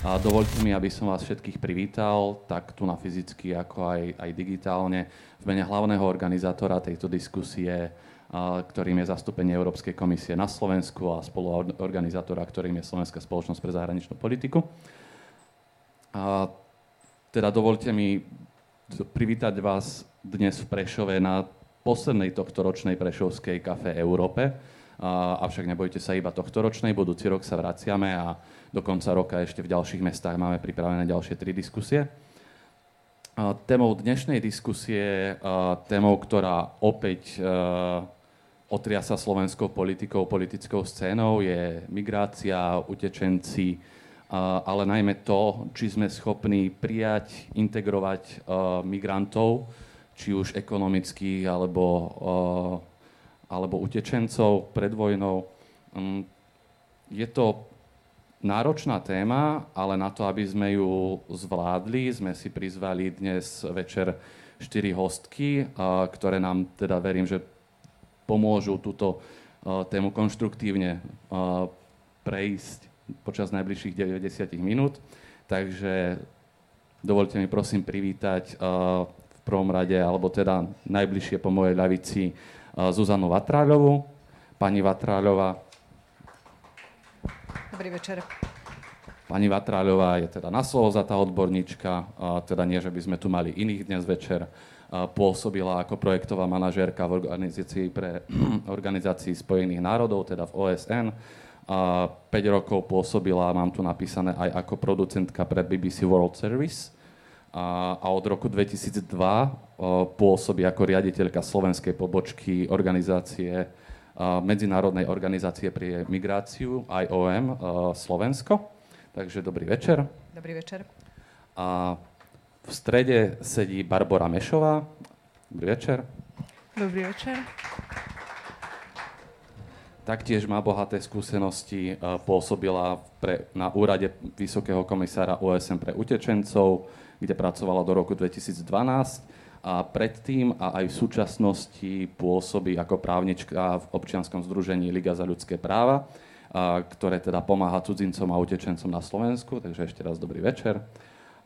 A dovolte mi, aby som vás všetkých privítal, tak tu na fyzicky, ako aj, aj digitálne, v mene hlavného organizátora tejto diskusie, ktorým je zastúpenie Európskej komisie na Slovensku a spoluorganizátora, ktorým je Slovenská spoločnosť pre zahraničnú politiku. A teda dovolte mi privítať vás dnes v Prešove na poslednej tohtoročnej Prešovskej kafe Európe. Avšak nebojte sa iba tohtoročnej, budúci rok sa vraciame a do konca roka ešte v ďalších mestách máme pripravené ďalšie tri diskusie. Témou dnešnej diskusie, témou, ktorá opäť otriasa slovenskou politikou, politickou scénou, je migrácia, utečenci, ale najmä to, či sme schopní prijať, integrovať migrantov, či už ekonomických alebo, alebo utečencov pred vojnou. Mm, je to náročná téma, ale na to, aby sme ju zvládli, sme si prizvali dnes večer štyri hostky, ktoré nám teda verím, že pomôžu túto tému konštruktívne prejsť počas najbližších 90 minút. Takže dovolte mi prosím privítať v prvom rade, alebo teda najbližšie po mojej ľavici Zuzanu Vatráľovú. Pani Vatráľová Dobrý večer. Pani Vatráľová je teda na slovo za tá odborníčka, teda nie, že by sme tu mali iných dnes večer. Pôsobila ako projektová manažérka v organizácii pre organizácii Spojených národov, teda v OSN. A 5 rokov pôsobila, mám tu napísané, aj ako producentka pre BBC World Service. A, a od roku 2002 pôsobí ako riaditeľka slovenskej pobočky organizácie Medzinárodnej organizácie pre migráciu IOM Slovensko. Takže dobrý večer. Dobrý večer. A v strede sedí Barbara Mešová. Dobrý večer. Dobrý večer. Taktiež má bohaté skúsenosti, pôsobila pre, na úrade Vysokého komisára OSN pre utečencov, kde pracovala do roku 2012 a predtým a aj v súčasnosti pôsobí ako právnička v občianskom združení Liga za ľudské práva, a, ktoré teda pomáha cudzincom a utečencom na Slovensku. Takže ešte raz dobrý večer.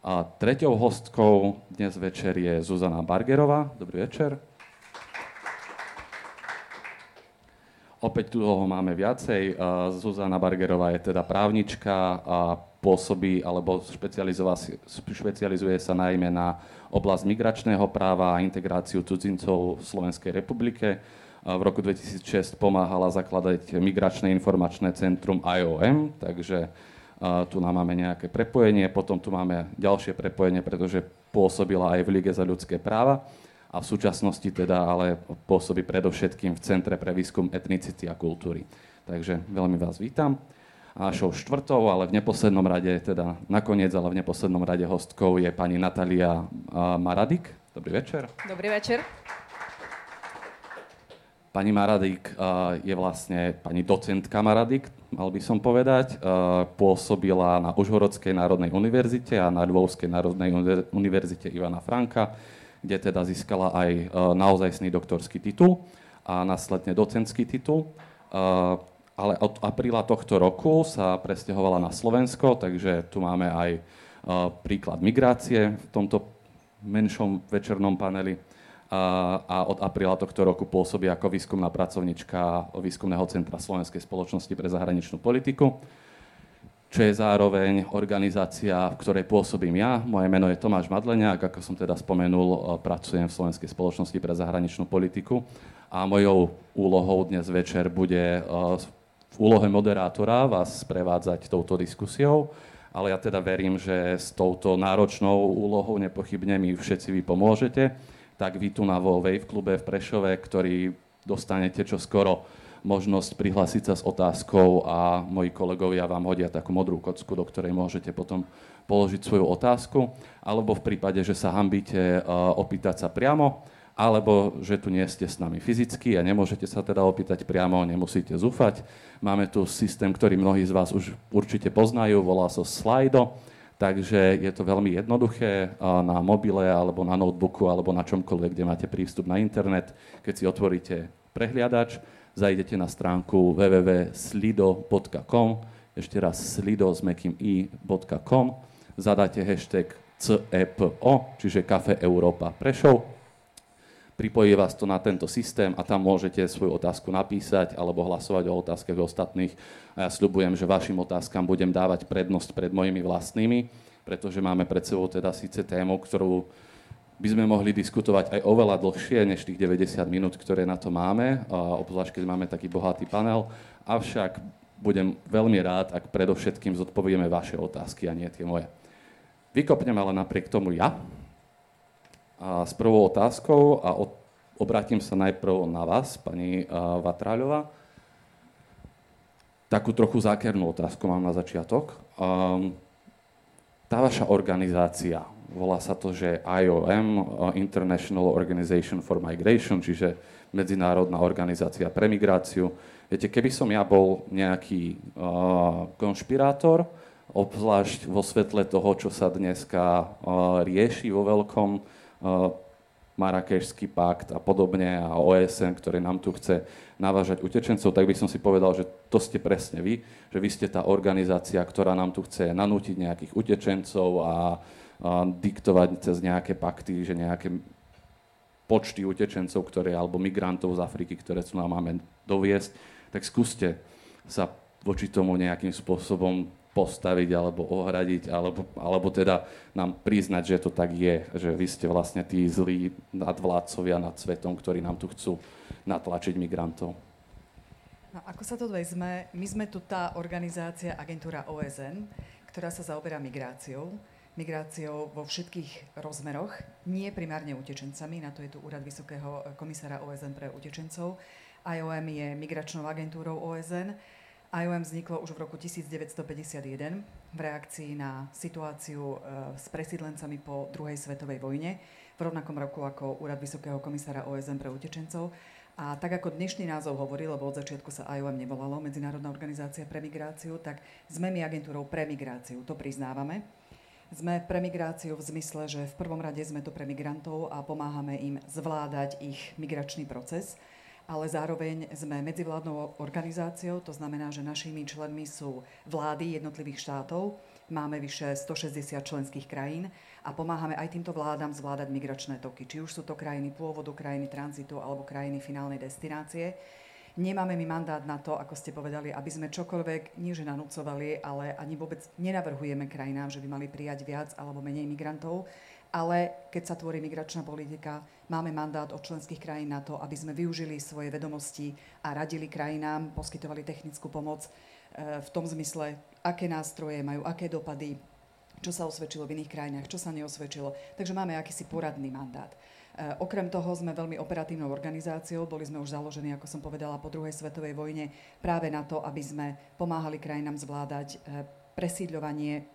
A treťou hostkou dnes večer je Zuzana Bargerová. Dobrý večer. Opäť tu toho máme viacej. Zuzana Bargerová je teda právnička a pôsobí alebo špecializuje sa najmä na oblasť migračného práva a integráciu cudzincov v Slovenskej republike. V roku 2006 pomáhala zakladať Migračné informačné centrum IOM, takže tu nám máme nejaké prepojenie. Potom tu máme ďalšie prepojenie, pretože pôsobila aj v Lige za ľudské práva a v súčasnosti teda ale pôsobí predovšetkým v Centre pre výskum etnicity a kultúry. Takže veľmi vás vítam. A našou štvrtou, ale v neposlednom rade, teda nakoniec, ale v neposlednom rade hostkou je pani Natalia Maradik. Dobrý večer. Dobrý večer. Pani Maradik je vlastne pani docentka Maradik, mal by som povedať. Pôsobila na Užhorodskej národnej univerzite a na Lvovskej národnej univerzite Ivana Franka kde teda získala aj naozajstný doktorský titul a následne docentský titul. E, ale od apríla tohto roku sa presťahovala na Slovensko, takže tu máme aj e, príklad migrácie v tomto menšom večernom paneli. A od apríla tohto roku pôsobí ako výskumná pracovnička Výskumného centra Slovenskej spoločnosti pre zahraničnú politiku čo je zároveň organizácia, v ktorej pôsobím ja. Moje meno je Tomáš Madleniak, ako som teda spomenul, e, pracujem v Slovenskej spoločnosti pre zahraničnú politiku a mojou úlohou dnes večer bude e, v úlohe moderátora vás prevádzať touto diskusiou, ale ja teda verím, že s touto náročnou úlohou nepochybne mi všetci vy pomôžete. Tak vy tu na vo Wave klube v Prešove, ktorý dostanete čo skoro možnosť prihlásiť sa s otázkou a moji kolegovia vám hodia takú modrú kocku, do ktorej môžete potom položiť svoju otázku, alebo v prípade, že sa hambíte, opýtať sa priamo, alebo že tu nie ste s nami fyzicky a nemôžete sa teda opýtať priamo, nemusíte zúfať. Máme tu systém, ktorý mnohí z vás už určite poznajú, volá sa Slido, takže je to veľmi jednoduché na mobile alebo na notebooku alebo na čomkoľvek, kde máte prístup na internet. Keď si otvoríte prehliadač, zajdete na stránku www.slido.com, ešte raz slido.com, zadáte hashtag CEPO, čiže Kafe Európa Prešov, pripojí vás to na tento systém a tam môžete svoju otázku napísať alebo hlasovať o otázkach ostatných. A ja sľubujem, že vašim otázkam budem dávať prednosť pred mojimi vlastnými, pretože máme pred sebou teda síce tému, ktorú by sme mohli diskutovať aj oveľa dlhšie než tých 90 minút, ktoré na to máme, obzvlášť keď máme taký bohatý panel. Avšak budem veľmi rád, ak predovšetkým zodpovieme vaše otázky a nie tie moje. Vykopnem ale napriek tomu ja a s prvou otázkou a od, obrátim sa najprv na vás, pani Vatráľová. Takú trochu zákernú otázku mám na začiatok. Um, tá vaša organizácia, volá sa to, že IOM, International Organization for Migration, čiže Medzinárodná organizácia pre migráciu. Viete, keby som ja bol nejaký uh, konšpirátor, obzvlášť vo svetle toho, čo sa dneska uh, rieši vo veľkom, uh, Marrakešský pakt a podobne a OSN, ktoré nám tu chce navážať utečencov, tak by som si povedal, že to ste presne vy, že vy ste tá organizácia, ktorá nám tu chce nanútiť nejakých utečencov a, a diktovať cez nejaké pakty, že nejaké počty utečencov, ktoré, alebo migrantov z Afriky, ktoré sú nám máme doviesť, tak skúste sa voči tomu nejakým spôsobom postaviť alebo ohradiť, alebo, alebo teda nám priznať, že to tak je, že vy ste vlastne tí zlí nadvládcovia nad svetom, ktorí nám tu chcú natlačiť migrantov. No, ako sa to vezme, my sme tu tá organizácia, agentúra OSN, ktorá sa zaoberá migráciou, migráciou vo všetkých rozmeroch, nie primárne utečencami, na to je tu úrad Vysokého komisára OSN pre utečencov. IOM je migračnou agentúrou OSN IOM vzniklo už v roku 1951 v reakcii na situáciu e, s presídlencami po druhej svetovej vojne, v rovnakom roku ako Úrad Vysokého komisára OSN pre utečencov. A tak ako dnešný názov hovorí, lebo od začiatku sa IOM nevolalo Medzinárodná organizácia pre migráciu, tak sme my agentúrou pre migráciu, to priznávame. Sme pre migráciu v zmysle, že v prvom rade sme tu pre migrantov a pomáhame im zvládať ich migračný proces ale zároveň sme medzivládnou organizáciou, to znamená, že našimi členmi sú vlády jednotlivých štátov, máme vyše 160 členských krajín a pomáhame aj týmto vládam zvládať migračné toky, či už sú to krajiny pôvodu, krajiny tranzitu alebo krajiny finálnej destinácie. Nemáme my mandát na to, ako ste povedali, aby sme čokoľvek nie nanúcovali, ale ani vôbec nenavrhujeme krajinám, že by mali prijať viac alebo menej migrantov ale keď sa tvorí migračná politika, máme mandát od členských krajín na to, aby sme využili svoje vedomosti a radili krajinám, poskytovali technickú pomoc e, v tom zmysle, aké nástroje majú, aké dopady, čo sa osvedčilo v iných krajinách, čo sa neosvedčilo. Takže máme akýsi poradný mandát. E, okrem toho sme veľmi operatívnou organizáciou, boli sme už založení, ako som povedala, po druhej svetovej vojne práve na to, aby sme pomáhali krajinám zvládať e, presídľovanie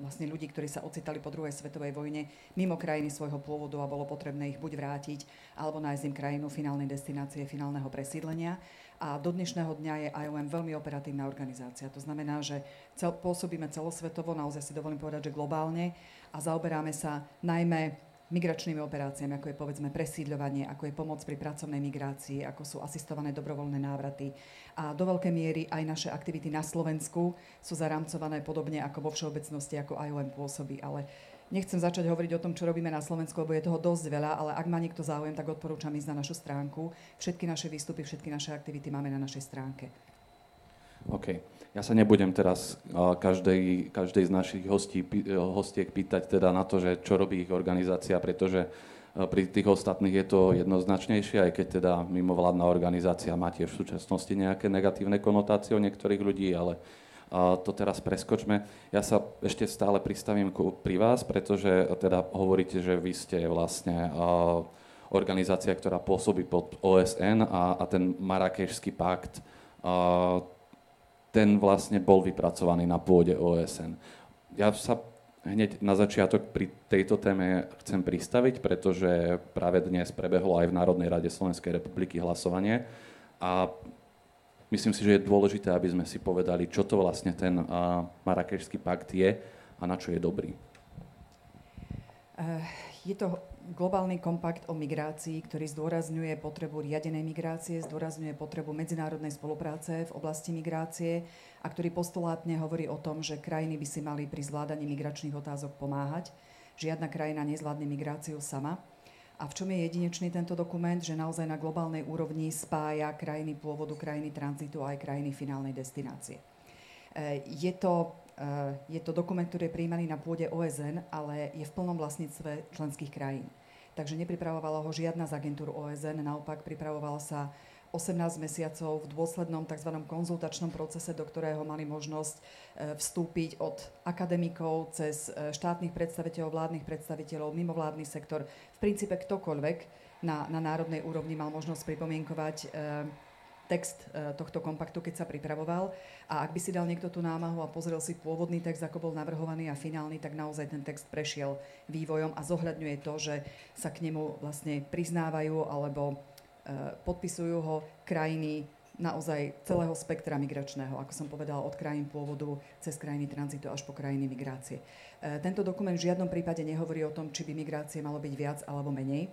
vlastne ľudí, ktorí sa ocitali po druhej svetovej vojne mimo krajiny svojho pôvodu a bolo potrebné ich buď vrátiť, alebo nájsť im krajinu finálnej destinácie, finálneho presídlenia. A do dnešného dňa je IOM veľmi operatívna organizácia. To znamená, že cel, pôsobíme celosvetovo, naozaj si dovolím povedať, že globálne a zaoberáme sa najmä migračnými operáciami, ako je povedzme presídľovanie, ako je pomoc pri pracovnej migrácii, ako sú asistované dobrovoľné návraty. A do veľkej miery aj naše aktivity na Slovensku sú zarámcované podobne ako vo všeobecnosti, ako IOM pôsobí. Ale nechcem začať hovoriť o tom, čo robíme na Slovensku, lebo je toho dosť veľa, ale ak má niekto záujem, tak odporúčam ísť na našu stránku. Všetky naše výstupy, všetky naše aktivity máme na našej stránke. OK. Ja sa nebudem teraz každej, každej z našich hostí, hostiek pýtať teda na to, že čo robí ich organizácia, pretože pri tých ostatných je to jednoznačnejšie, aj keď teda mimovládna organizácia má tiež v súčasnosti nejaké negatívne konotácie o niektorých ľudí, ale to teraz preskočme. Ja sa ešte stále pristavím pri vás, pretože teda hovoríte, že vy ste vlastne organizácia, ktorá pôsobí pod OSN a, a ten Marrakešský pakt ten vlastne bol vypracovaný na pôde OSN. Ja sa hneď na začiatok pri tejto téme chcem pristaviť, pretože práve dnes prebehlo aj v Národnej rade Slovenskej republiky hlasovanie a myslím si, že je dôležité, aby sme si povedali, čo to vlastne ten Marrakešský pakt je a na čo je dobrý. Uh, je to globálny kompakt o migrácii, ktorý zdôrazňuje potrebu riadenej migrácie, zdôrazňuje potrebu medzinárodnej spolupráce v oblasti migrácie a ktorý postulátne hovorí o tom, že krajiny by si mali pri zvládaní migračných otázok pomáhať. Žiadna krajina nezvládne migráciu sama. A v čom je jedinečný tento dokument? Že naozaj na globálnej úrovni spája krajiny pôvodu, krajiny tranzitu a aj krajiny finálnej destinácie. E, je to je to dokument, ktorý je príjmaný na pôde OSN, ale je v plnom vlastníctve členských krajín. Takže nepripravovala ho žiadna z agentúr OSN, naopak pripravovala sa 18 mesiacov v dôslednom tzv. konzultačnom procese, do ktorého mali možnosť e, vstúpiť od akademikov cez e, štátnych predstaviteľov, vládnych predstaviteľov, mimovládny sektor. V princípe ktokoľvek na, na národnej úrovni mal možnosť pripomienkovať text e, tohto kompaktu, keď sa pripravoval. A ak by si dal niekto tú námahu a pozrel si pôvodný text, ako bol navrhovaný a finálny, tak naozaj ten text prešiel vývojom a zohľadňuje to, že sa k nemu vlastne priznávajú alebo e, podpisujú ho krajiny naozaj celého spektra migračného, ako som povedala, od krajín pôvodu cez krajiny tranzitu až po krajiny migrácie. E, tento dokument v žiadnom prípade nehovorí o tom, či by migrácie malo byť viac alebo menej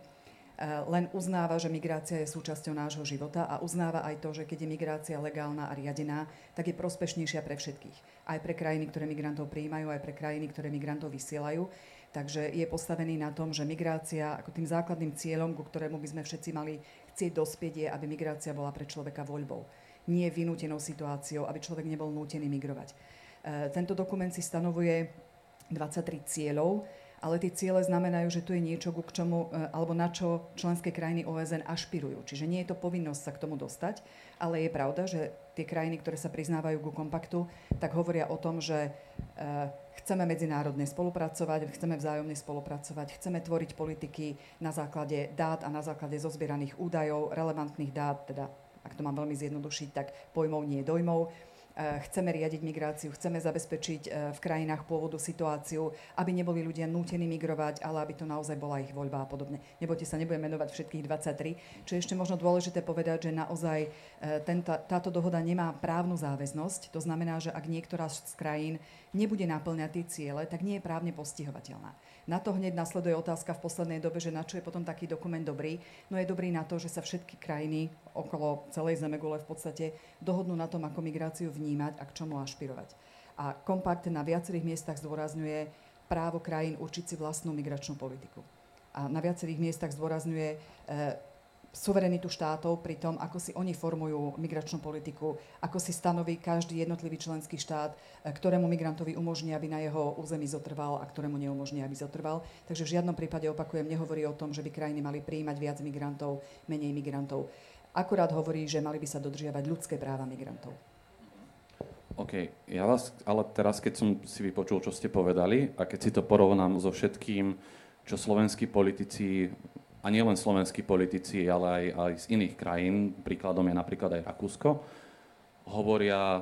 len uznáva, že migrácia je súčasťou nášho života a uznáva aj to, že keď je migrácia legálna a riadená, tak je prospešnejšia pre všetkých. Aj pre krajiny, ktoré migrantov prijímajú, aj pre krajiny, ktoré migrantov vysielajú. Takže je postavený na tom, že migrácia ako tým základným cieľom, ku ktorému by sme všetci mali chcieť dospieť, je, aby migrácia bola pre človeka voľbou. Nie vynútenou situáciou, aby človek nebol nútený migrovať. Eh, tento dokument si stanovuje 23 cieľov, ale tie ciele znamenajú, že tu je niečo, k čomu, e, alebo na čo členské krajiny OSN ašpirujú. Čiže nie je to povinnosť sa k tomu dostať, ale je pravda, že tie krajiny, ktoré sa priznávajú ku kompaktu, tak hovoria o tom, že e, chceme medzinárodne spolupracovať, chceme vzájomne spolupracovať, chceme tvoriť politiky na základe dát a na základe zozbieraných údajov, relevantných dát, teda ak to mám veľmi zjednodušiť, tak pojmov nie dojmov chceme riadiť migráciu, chceme zabezpečiť eh, v krajinách pôvodu situáciu, aby neboli ľudia nútení migrovať, ale aby to naozaj bola ich voľba a podobne. Nebojte sa, nebudem menovať všetkých 23. Čo je ešte možno dôležité povedať, že naozaj eh, tento, táto dohoda nemá právnu záväznosť. To znamená, že ak niektorá z krajín nebude naplňať tie ciele, tak nie je právne postihovateľná. Na to hneď nasleduje otázka v poslednej dobe, že na čo je potom taký dokument dobrý. No je dobrý na to, že sa všetky krajiny okolo celej Zemegule v podstate dohodnú na tom, ako migráciu vnímať a k čomu ašpirovať. A kompakt na viacerých miestach zdôrazňuje právo krajín určiť si vlastnú migračnú politiku. A na viacerých miestach zdôrazňuje e, suverenitu štátov pri tom, ako si oni formujú migračnú politiku, ako si stanoví každý jednotlivý členský štát, e, ktorému migrantovi umožní, aby na jeho území zotrval a ktorému neumožní, aby zotrval. Takže v žiadnom prípade, opakujem, nehovorí o tom, že by krajiny mali príjmať viac migrantov, menej migrantov. Akurát hovorí, že mali by sa dodržiavať ľudské práva migrantov. OK, ja vás, ale teraz, keď som si vypočul, čo ste povedali a keď si to porovnám so všetkým, čo slovenskí politici a nielen slovenskí politici, ale aj, aj z iných krajín, príkladom je napríklad aj Rakúsko, hovoria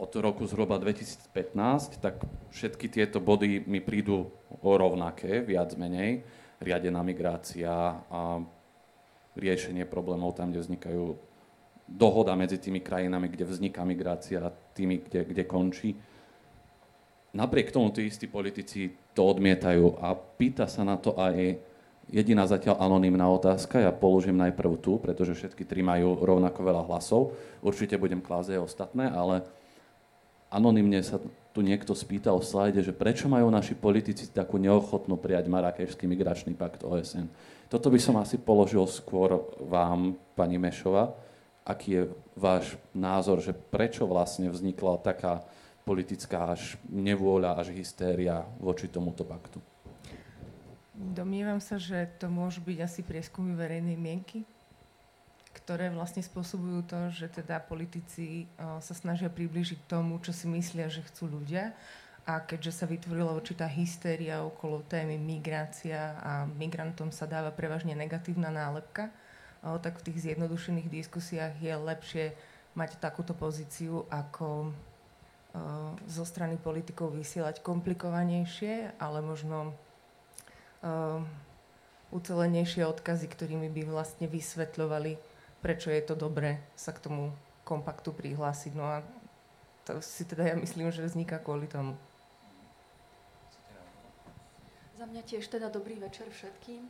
od roku zhruba 2015, tak všetky tieto body mi prídu rovnaké, viac menej. Riadená migrácia a riešenie problémov tam, kde vznikajú dohoda medzi tými krajinami, kde vzniká migrácia a tými, kde, kde končí. Napriek tomu tí istí politici to odmietajú a pýta sa na to aj jediná zatiaľ anonimná otázka, ja položím najprv tu, pretože všetky tri majú rovnako veľa hlasov. Určite budem klásť aj ostatné, ale anonymne sa tu niekto spýtal v slajde, že prečo majú naši politici takú neochotnú prijať Marrakešský migračný pakt OSN. Toto by som asi položil skôr vám, pani Mešova. Aký je váš názor, že prečo vlastne vznikla taká politická až nevôľa, až hystéria voči tomuto paktu? Domnievam sa, že to môžu byť asi prieskumy verejnej mienky, ktoré vlastne spôsobujú to, že teda politici sa snažia približiť tomu, čo si myslia, že chcú ľudia. A keďže sa vytvorila určitá hystéria okolo témy migrácia a migrantom sa dáva prevažne negatívna nálepka, tak v tých zjednodušených diskusiách je lepšie mať takúto pozíciu, ako zo strany politikov vysielať komplikovanejšie, ale možno ucelenejšie odkazy, ktorými by vlastne vysvetľovali, prečo je to dobré sa k tomu kompaktu prihlásiť. No a to si teda ja myslím, že vzniká kvôli tomu. Za mňa tiež teda dobrý večer všetkým.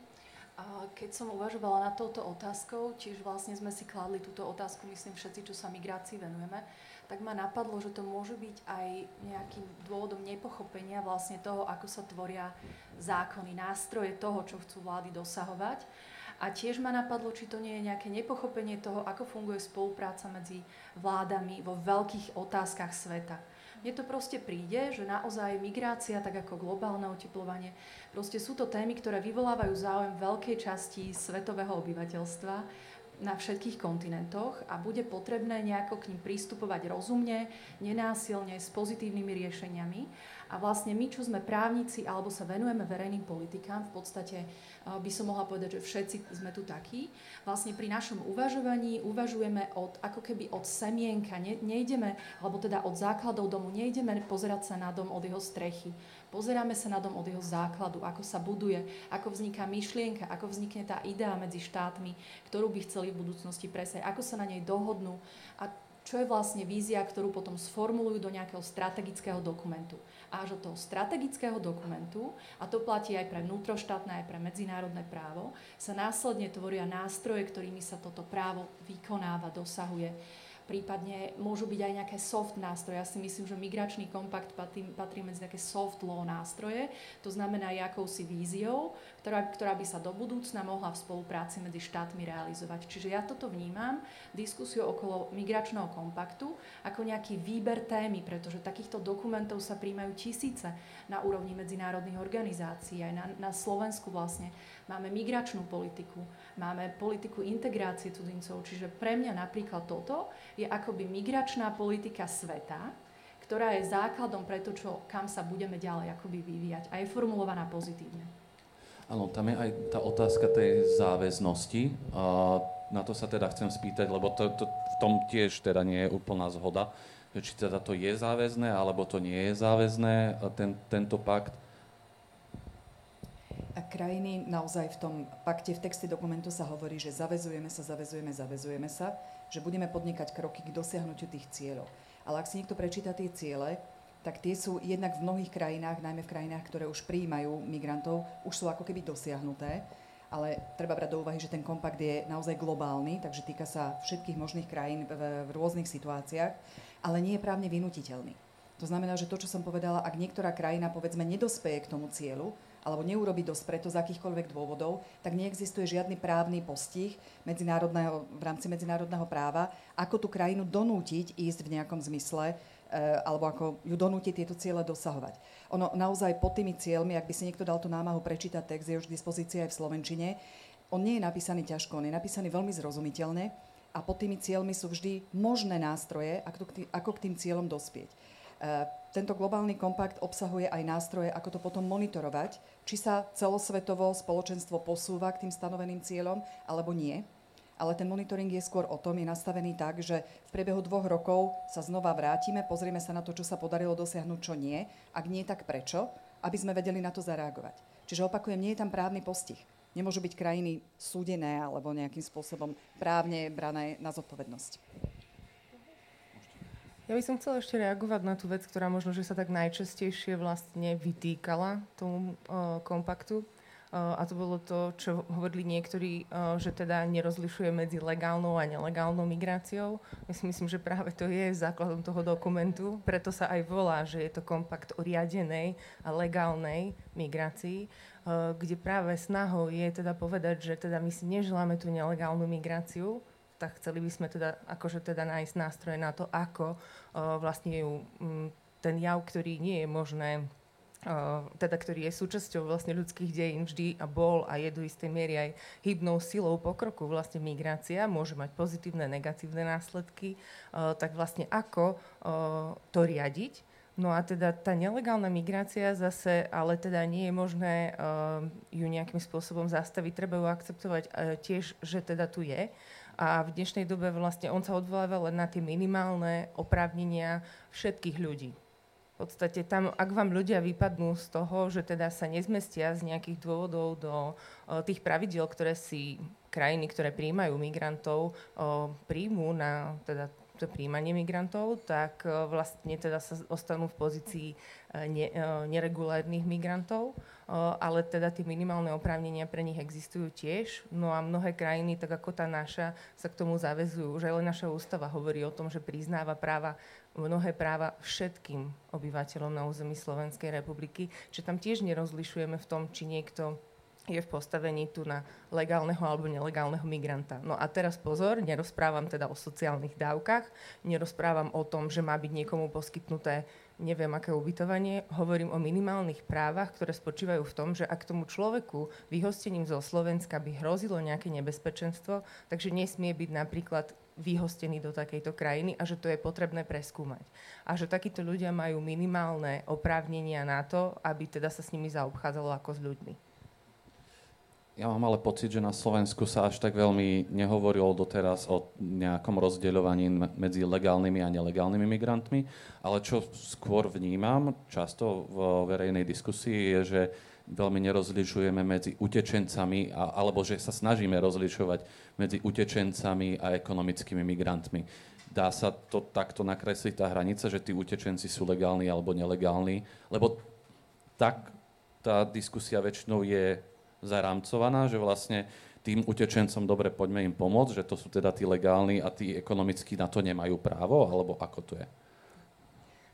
Keď som uvažovala nad touto otázkou, tiež vlastne sme si kladli túto otázku, myslím všetci, čo sa migrácii venujeme, tak ma napadlo, že to môže byť aj nejakým dôvodom nepochopenia vlastne toho, ako sa tvoria zákony, nástroje toho, čo chcú vlády dosahovať. A tiež ma napadlo, či to nie je nejaké nepochopenie toho, ako funguje spolupráca medzi vládami vo veľkých otázkach sveta. Mne to proste príde, že naozaj migrácia, tak ako globálne oteplovanie, proste sú to témy, ktoré vyvolávajú záujem veľkej časti svetového obyvateľstva na všetkých kontinentoch a bude potrebné nejako k ním prístupovať rozumne, nenásilne, s pozitívnymi riešeniami. A vlastne my, čo sme právnici alebo sa venujeme verejným politikám, v podstate by som mohla povedať, že všetci sme tu takí. Vlastne pri našom uvažovaní uvažujeme od, ako keby od semienka, ne, nejdeme, alebo teda od základov domu, nejdeme pozerať sa na dom od jeho strechy. Pozeráme sa na dom od jeho základu, ako sa buduje, ako vzniká myšlienka, ako vznikne tá idea medzi štátmi, ktorú by chceli v budúcnosti presať, ako sa na nej dohodnú a čo je vlastne vízia, ktorú potom sformulujú do nejakého strategického dokumentu. Až od toho strategického dokumentu, a to platí aj pre vnútroštátne, aj pre medzinárodné právo, sa následne tvoria nástroje, ktorými sa toto právo vykonáva, dosahuje prípadne môžu byť aj nejaké soft nástroje. Ja si myslím, že migračný kompakt patrí, patrí medzi také soft law nástroje, to znamená aj akousi víziou, ktorá, ktorá by sa do budúcna mohla v spolupráci medzi štátmi realizovať. Čiže ja toto vnímam, diskusiu okolo migračného kompaktu, ako nejaký výber témy, pretože takýchto dokumentov sa príjmajú tisíce na úrovni medzinárodných organizácií, aj na, na Slovensku vlastne máme migračnú politiku, máme politiku integrácie cudzincov, čiže pre mňa napríklad toto je akoby migračná politika sveta, ktorá je základom pre to, čo, kam sa budeme ďalej akoby vyvíjať a je formulovaná pozitívne. Áno, tam je aj tá otázka tej záväznosti. A na to sa teda chcem spýtať, lebo to, to, v tom tiež teda nie je úplná zhoda, že či teda to je záväzné, alebo to nie je záväzné, ten, tento pakt. A krajiny naozaj v tom pakte, v texte dokumentu sa hovorí, že zavezujeme sa, zavezujeme, zavezujeme sa, že budeme podnikať kroky k dosiahnutiu tých cieľov. Ale ak si niekto prečíta tie ciele, tak tie sú jednak v mnohých krajinách, najmä v krajinách, ktoré už prijímajú migrantov, už sú ako keby dosiahnuté. Ale treba brať do úvahy, že ten kompakt je naozaj globálny, takže týka sa všetkých možných krajín v, v rôznych situáciách, ale nie je právne vynutiteľný. To znamená, že to, čo som povedala, ak niektorá krajina, povedzme, nedospeje k tomu cieľu, alebo neurobi dosť preto z akýchkoľvek dôvodov, tak neexistuje žiadny právny postih medzinárodného, v rámci medzinárodného práva, ako tú krajinu donútiť ísť v nejakom zmysle, alebo ako ju donútiť tieto ciele dosahovať. Ono naozaj pod tými cieľmi, ak by si niekto dal tú námahu prečítať text, je už k dispozícii aj v Slovenčine, on nie je napísaný ťažko, on je napísaný veľmi zrozumiteľne a pod tými cieľmi sú vždy možné nástroje, ako k tým cieľom dospieť. Eh, tento globálny kompakt obsahuje aj nástroje, ako to potom monitorovať, či sa celosvetovo spoločenstvo posúva k tým stanoveným cieľom, alebo nie. Ale ten monitoring je skôr o tom, je nastavený tak, že v priebehu dvoch rokov sa znova vrátime, pozrieme sa na to, čo sa podarilo dosiahnuť, čo nie. Ak nie, tak prečo? Aby sme vedeli na to zareagovať. Čiže opakujem, nie je tam právny postih. Nemôžu byť krajiny súdené alebo nejakým spôsobom právne brané na zodpovednosť. Ja by som chcela ešte reagovať na tú vec, ktorá možno, že sa tak najčastejšie vlastne vytýkala tomu uh, kompaktu. Uh, a to bolo to, čo hovorili niektorí, uh, že teda nerozlišuje medzi legálnou a nelegálnou migráciou. Ja si myslím, že práve to je základom toho dokumentu. Preto sa aj volá, že je to kompakt o riadenej a legálnej migrácii, uh, kde práve snahou je teda povedať, že teda my si neželáme tú nelegálnu migráciu, tak chceli by sme teda, akože teda nájsť nástroje na to, ako vlastne ju, um, ten jav, ktorý nie je možné teda ktorý je súčasťou vlastne ľudských dejín vždy a bol a je do istej miery aj hybnou silou pokroku vlastne migrácia, môže mať pozitívne, negatívne následky, tak vlastne ako to riadiť. No a teda tá nelegálna migrácia zase, ale teda nie je možné ju nejakým spôsobom zastaviť, treba ju akceptovať tiež, že teda tu je. A v dnešnej dobe vlastne on sa odvoláva len na tie minimálne oprávnenia všetkých ľudí. V podstate tam, ak vám ľudia vypadnú z toho, že teda sa nezmestia z nejakých dôvodov do o, tých pravidiel, ktoré si krajiny, ktoré príjmajú migrantov, o, príjmú na teda to príjmanie migrantov, tak vlastne teda sa ostanú v pozícii ne, neregulárnych migrantov, ale teda tie minimálne oprávnenia pre nich existujú tiež. No a mnohé krajiny, tak ako tá naša, sa k tomu zavezujú. Už aj naša ústava hovorí o tom, že priznáva práva mnohé práva všetkým obyvateľom na území Slovenskej republiky, že tam tiež nerozlišujeme v tom, či niekto je v postavení tu na legálneho alebo nelegálneho migranta. No a teraz pozor, nerozprávam teda o sociálnych dávkach, nerozprávam o tom, že má byť niekomu poskytnuté neviem aké ubytovanie, hovorím o minimálnych právach, ktoré spočívajú v tom, že ak tomu človeku vyhostením zo Slovenska by hrozilo nejaké nebezpečenstvo, takže nesmie byť napríklad vyhostení do takejto krajiny a že to je potrebné preskúmať. A že takíto ľudia majú minimálne oprávnenia na to, aby teda sa s nimi zaobchádzalo ako s ľuďmi. Ja mám ale pocit, že na Slovensku sa až tak veľmi nehovorilo doteraz o nejakom rozdeľovaní medzi legálnymi a nelegálnymi migrantmi, ale čo skôr vnímam často v verejnej diskusii je, že veľmi nerozlišujeme medzi utečencami, a, alebo že sa snažíme rozlišovať medzi utečencami a ekonomickými migrantmi. Dá sa to takto nakresliť tá hranica, že tí utečenci sú legálni alebo nelegálni? Lebo tak tá diskusia väčšinou je zarámcovaná, že vlastne tým utečencom dobre poďme im pomôcť, že to sú teda tí legálni a tí ekonomicky na to nemajú právo, alebo ako to je?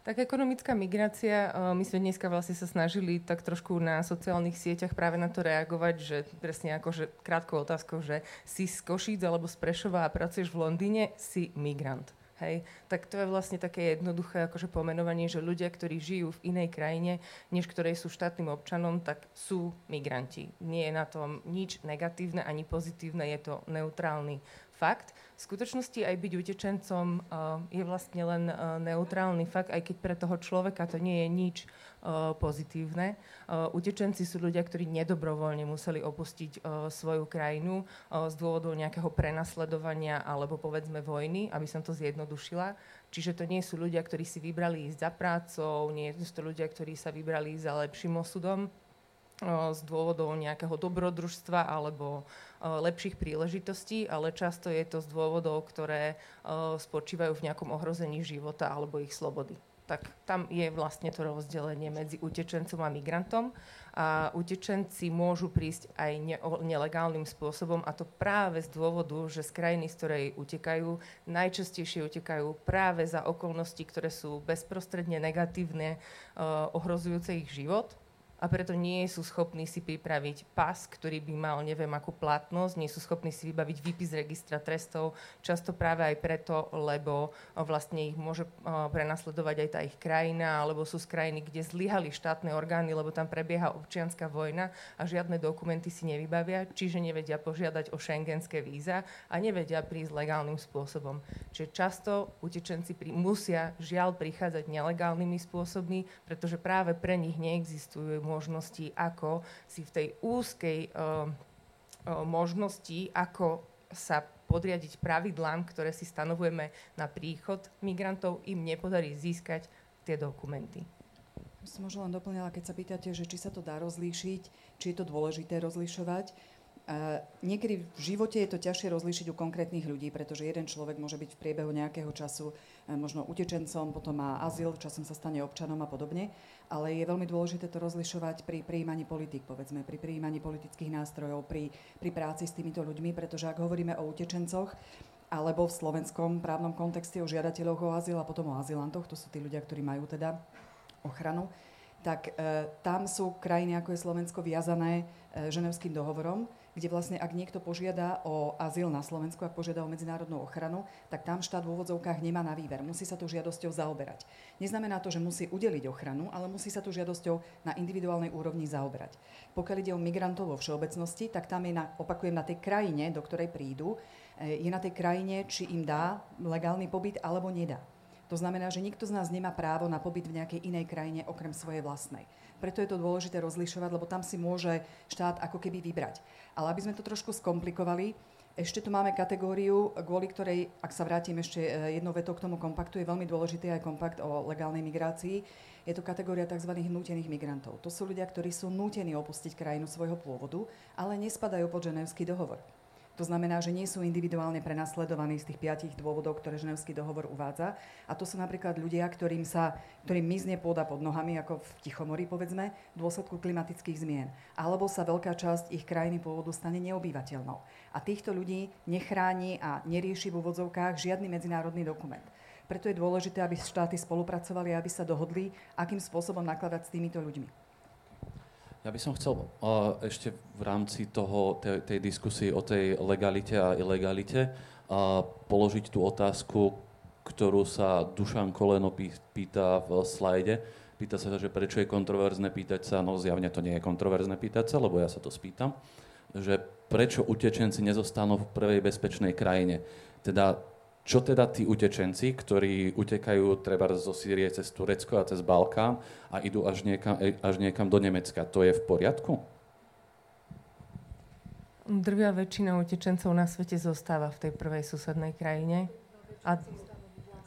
Tak ekonomická migrácia, my sme dneska vlastne sa snažili tak trošku na sociálnych sieťach práve na to reagovať, že presne ako, že krátkou otázkou, že si z Košíc alebo z Prešova a pracuješ v Londýne, si migrant. Hej, tak to je vlastne také jednoduché akože pomenovanie, že ľudia, ktorí žijú v inej krajine, než ktorej sú štátnym občanom, tak sú migranti. Nie je na tom nič negatívne ani pozitívne, je to neutrálny fakt. V skutočnosti aj byť utečencom uh, je vlastne len uh, neutrálny fakt, aj keď pre toho človeka to nie je nič Eh, pozitívne. Eh, utečenci sú ľudia, ktorí nedobrovoľne museli opustiť eh, svoju krajinu z dôvodov nejakého prenasledovania alebo povedzme vojny, aby som to zjednodušila. Čiže to nie sú ľudia, ktorí si vybrali ísť za prácou, nie sú to ľudia, ktorí sa vybrali za lepším osudom z dôvodov nejakého dobrodružstva alebo lepších príležitostí, ale často je to z dôvodov, ktoré spočívajú v nejakom ohrození života alebo ich slobody tak tam je vlastne to rozdelenie medzi utečencom a migrantom. A utečenci môžu prísť aj ne- nelegálnym spôsobom a to práve z dôvodu, že z krajiny, z ktorej utekajú, najčastejšie utekajú práve za okolnosti, ktoré sú bezprostredne negatívne, ohrozujúce ich život a preto nie sú schopní si pripraviť pas, ktorý by mal neviem akú platnosť, nie sú schopní si vybaviť výpis registra trestov, často práve aj preto, lebo vlastne ich môže prenasledovať aj tá ich krajina, alebo sú z krajiny, kde zlyhali štátne orgány, lebo tam prebieha občianská vojna a žiadne dokumenty si nevybavia, čiže nevedia požiadať o šengenské víza a nevedia prísť legálnym spôsobom. Čiže často utečenci pri, musia žiaľ prichádzať nelegálnymi spôsobmi, pretože práve pre nich neexistujú možností, ako si v tej úzkej uh, uh, možnosti, ako sa podriadiť pravidlám, ktoré si stanovujeme na príchod migrantov, im nepodarí získať tie dokumenty. Som možno len doplňala, keď sa pýtate, že či sa to dá rozlíšiť, či je to dôležité rozlišovať. Uh, niekedy v živote je to ťažšie rozlíšiť u konkrétnych ľudí, pretože jeden človek môže byť v priebehu nejakého času uh, možno utečencom, potom má azyl, časom sa stane občanom a podobne. Ale je veľmi dôležité to rozlišovať pri prijímaní politik, povedzme, pri prijímaní politických nástrojov, pri, pri práci s týmito ľuďmi, pretože ak hovoríme o utečencoch, alebo v slovenskom právnom kontexte o žiadateľoch o azyl a potom o azylantoch, to sú tí ľudia, ktorí majú teda ochranu, tak e, tam sú krajiny ako je Slovensko viazané e, ženevským dohovorom, kde vlastne ak niekto požiada o azyl na Slovensku, ak požiada o medzinárodnú ochranu, tak tam štát v úvodzovkách nemá na výber. Musí sa tou žiadosťou zaoberať. Neznamená to, že musí udeliť ochranu, ale musí sa tou žiadosťou na individuálnej úrovni zaoberať. Pokiaľ ide o migrantov vo všeobecnosti, tak tam je, na, opakujem, na tej krajine, do ktorej prídu, e, je na tej krajine, či im dá legálny pobyt alebo nedá. To znamená, že nikto z nás nemá právo na pobyt v nejakej inej krajine okrem svojej vlastnej. Preto je to dôležité rozlišovať, lebo tam si môže štát ako keby vybrať. Ale aby sme to trošku skomplikovali, ešte tu máme kategóriu, kvôli ktorej, ak sa vrátim ešte e, jednou vetou k tomu kompaktu, je veľmi dôležitý aj kompakt o legálnej migrácii. Je to kategória tzv. nútených migrantov. To sú ľudia, ktorí sú nútení opustiť krajinu svojho pôvodu, ale nespadajú pod ženevský dohovor. To znamená, že nie sú individuálne prenasledovaní z tých piatich dôvodov, ktoré Ženevský dohovor uvádza. A to sú napríklad ľudia, ktorým, sa, ktorým mizne pôda pod nohami, ako v Tichomorí, povedzme, v dôsledku klimatických zmien. Alebo sa veľká časť ich krajiny pôvodu stane neobyvateľnou. A týchto ľudí nechráni a nerieši v úvodzovkách žiadny medzinárodný dokument. Preto je dôležité, aby štáty spolupracovali a aby sa dohodli, akým spôsobom nakladať s týmito ľuďmi. Ja by som chcel uh, ešte v rámci toho, tej, tej diskusie o tej legalite a ilegalite uh, položiť tú otázku, ktorú sa Dušan Koleno pýta v slajde. Pýta sa, že prečo je kontroverzne pýtať sa, no zjavne to nie je kontroverzne pýtať sa, lebo ja sa to spýtam, že prečo utečenci nezostanú v prvej bezpečnej krajine. Teda čo teda tí utečenci, ktorí utekajú treba zo Sýrie cez Turecko a cez Balkán a idú až niekam, e, až niekam do Nemecka, to je v poriadku? Drvia väčšina utečencov na svete zostáva v tej prvej susednej krajine. A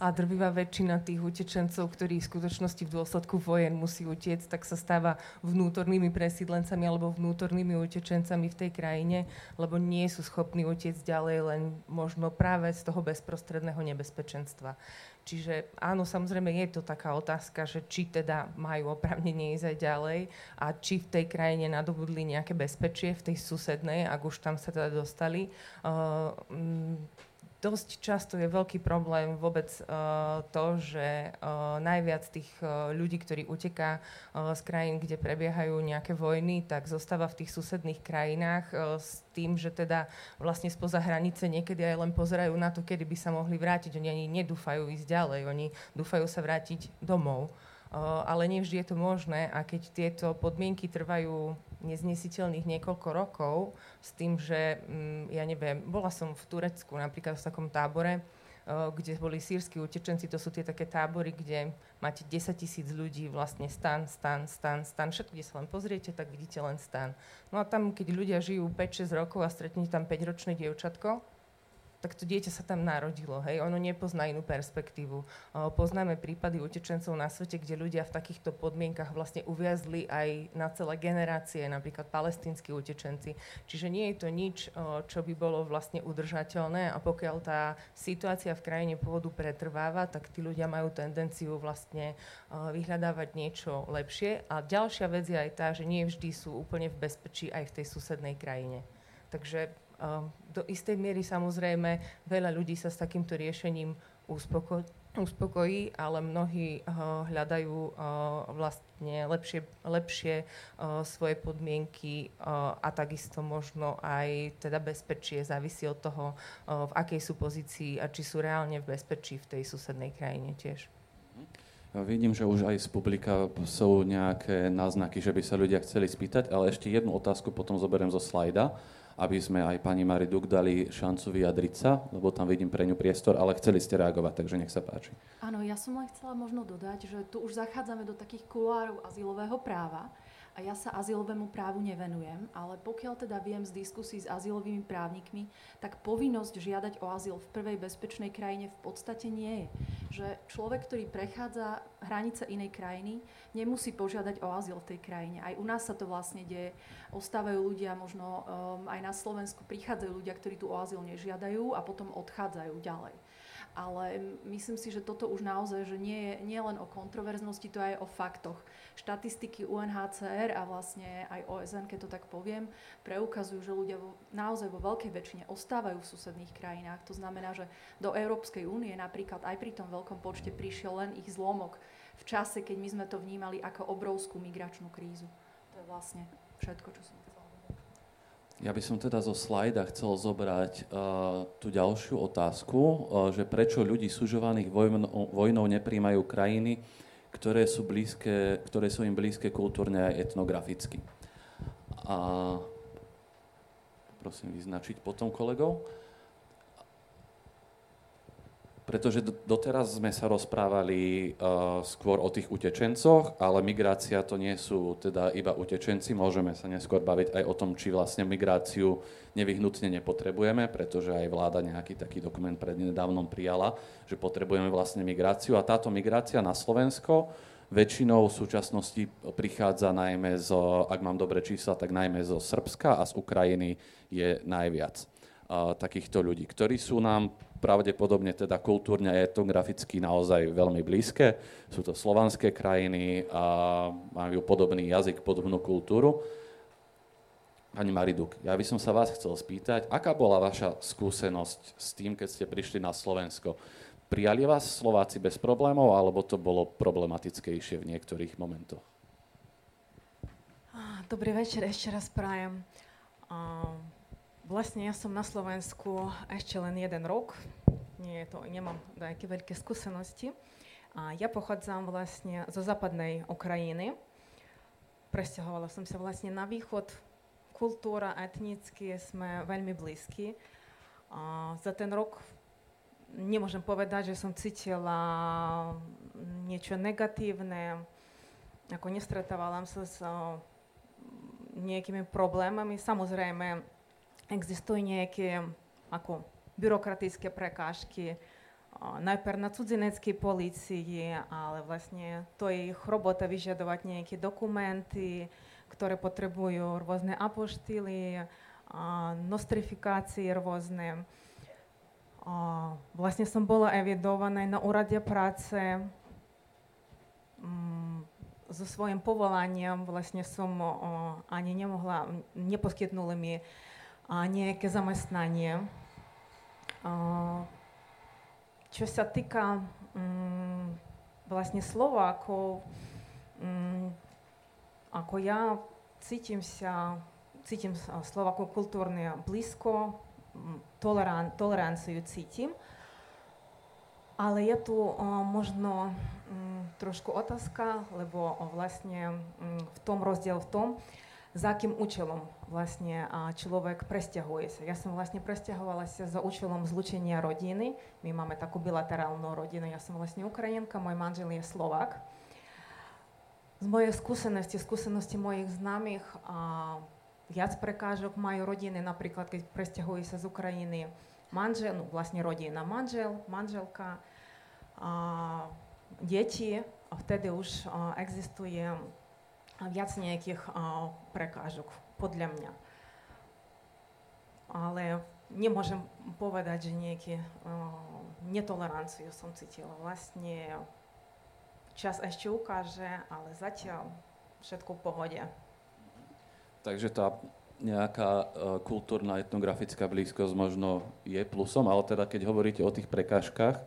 a drvivá väčšina tých utečencov, ktorí v skutočnosti v dôsledku vojen musí utiecť, tak sa stáva vnútornými presídlencami alebo vnútornými utečencami v tej krajine, lebo nie sú schopní utiecť ďalej len možno práve z toho bezprostredného nebezpečenstva. Čiže áno, samozrejme je to taká otázka, že či teda majú opravnenie ísť aj ďalej a či v tej krajine nadobudli nejaké bezpečie, v tej susednej, ak už tam sa teda dostali. Uh, dosť často je veľký problém vôbec uh, to, že uh, najviac tých uh, ľudí, ktorí uteká z krajín, kde prebiehajú nejaké vojny, tak zostáva v tých susedných krajinách s tým, že teda vlastne spoza hranice niekedy aj len pozerajú na to, kedy by sa mohli vrátiť. Oni ani nedúfajú ísť ďalej, oni dúfajú sa vrátiť domov. Ale nevždy je to možné a keď tieto podmienky trvajú neznesiteľných niekoľko rokov s tým, že mm, ja neviem, bola som v Turecku napríklad v takom tábore, kde boli sírsky utečenci, to sú tie také tábory, kde máte 10 tisíc ľudí, vlastne stan, stan, stan, stan, všetko, kde sa len pozriete, tak vidíte len stan. No a tam, keď ľudia žijú 5-6 rokov a stretnete tam 5-ročné dievčatko, tak to dieťa sa tam narodilo, hej, ono nepozná inú perspektívu. Poznáme prípady utečencov na svete, kde ľudia v takýchto podmienkach vlastne uviazli aj na celé generácie, napríklad palestínsky utečenci. Čiže nie je to nič, čo by bolo vlastne udržateľné a pokiaľ tá situácia v krajine pôvodu pretrváva, tak tí ľudia majú tendenciu vlastne vyhľadávať niečo lepšie. A ďalšia vec je aj tá, že nie vždy sú úplne v bezpečí aj v tej susednej krajine. Takže do istej miery samozrejme veľa ľudí sa s takýmto riešením uspoko- uspokojí, ale mnohí uh, hľadajú uh, vlastne lepšie, lepšie uh, svoje podmienky a takisto možno aj teda bezpečie. Závisí od toho, v akej sú pozícii a či sú reálne v bezpečí v tej susednej krajine tiež. Ja vidím, že už aj z publika sú nejaké náznaky, že by sa ľudia chceli spýtať, ale ešte jednu otázku potom zoberiem zo slajda aby sme aj pani Mari Duk dali šancu vyjadriť sa, lebo tam vidím pre ňu priestor, ale chceli ste reagovať, takže nech sa páči. Áno, ja som len chcela možno dodať, že tu už zachádzame do takých kuloárov azylového práva, a ja sa azylovému právu nevenujem, ale pokiaľ teda viem z diskusí s azylovými právnikmi, tak povinnosť žiadať o azyl v prvej bezpečnej krajine v podstate nie je. Že človek, ktorý prechádza hranice inej krajiny, nemusí požiadať o azyl v tej krajine. Aj u nás sa to vlastne deje. Ostávajú ľudia, možno um, aj na Slovensku prichádzajú ľudia, ktorí tu o azyl nežiadajú a potom odchádzajú ďalej ale myslím si, že toto už naozaj, že nie je nie len o kontroverznosti, to aj o faktoch. Štatistiky UNHCR a vlastne aj OSN, keď to tak poviem, preukazujú, že ľudia naozaj vo veľkej väčšine ostávajú v susedných krajinách. To znamená, že do Európskej únie napríklad aj pri tom veľkom počte prišiel len ich zlomok v čase, keď my sme to vnímali ako obrovskú migračnú krízu. To je vlastne všetko, čo som ja by som teda zo slajda chcel zobrať uh, tú ďalšiu otázku, uh, že prečo ľudí sužovaných vojnou, vojnou nepríjmajú krajiny, ktoré sú, blízke, ktoré sú im blízke kultúrne a etnograficky. A prosím vyznačiť potom kolegov pretože doteraz sme sa rozprávali uh, skôr o tých utečencoch, ale migrácia to nie sú teda iba utečenci, môžeme sa neskôr baviť aj o tom, či vlastne migráciu nevyhnutne nepotrebujeme, pretože aj vláda nejaký taký dokument prednedávnom prijala, že potrebujeme vlastne migráciu a táto migrácia na Slovensko väčšinou v súčasnosti prichádza najmä zo, ak mám dobre čísla, tak najmä zo Srbska a z Ukrajiny je najviac. takýchto ľudí, ktorí sú nám pravdepodobne teda kultúrne a etnograficky naozaj veľmi blízke. Sú to slovanské krajiny a majú podobný jazyk, podobnú kultúru. Pani Mariduk, ja by som sa vás chcel spýtať, aká bola vaša skúsenosť s tým, keď ste prišli na Slovensko? Prijali vás Slováci bez problémov, alebo to bolo problematickejšie v niektorých momentoch? Dobrý večer, ešte raz prajem. Vlastne ja som na Slovensku ešte len jeden rok. Nie je to, nemám nejaké veľké skúsenosti. A ja pochádzam vlastne zo západnej Ukrajiny. Presťahovala som sa vlastne na východ. Kultúra, etnicky sme veľmi blízki. A za ten rok nemôžem povedať, že som cítila niečo negatívne. Ako nestretávala sa s nejakými problémami. Samozrejme, na cudzineckej policii, ale vlastne to je ich robota vyžadovať nejaké dokumenty, ktoré potrebujú rôzne apoštily, nostrifikácie rôzne. Vlastne som bola evidovaná na úrade práce mm, so svojím povolaním. Vlastne som ani nemohla, neposkytnuli mi a nejaké zamestnanie. Čo sa týka um, vlastne Slovákov, um, ako ja cítim sa, cítim Slovákov kultúrne blízko, toleran, toleranciu cítim, ale je tu uh, možno um, trošku otázka, lebo uh, vlastne um, v tom rozdiel v zlučenia rodiny. My máme takú bilaterálnu rodinu. Ja som vlastne Ukrajinka, môj manžel je Slovak. Z mojej skúsenosti, skúsenosti mojich známych, a viac prekážok majú rodiny, napríklad keď presťahujú sa z Ukrajiny manžel, no vlastne rodina, manžel, manželka, a deti, a vtedy už a, existuje viac nejakých a, prekážok, podľa mňa. Ale nemôžem povedať, že nejaké uh, netoleranciu som cítila. Vlastne čas ešte ukáže, ale zatiaľ všetko v pohode. Takže tá nejaká uh, kultúrna, etnografická blízkosť možno je plusom, ale teda keď hovoríte o tých prekážkach,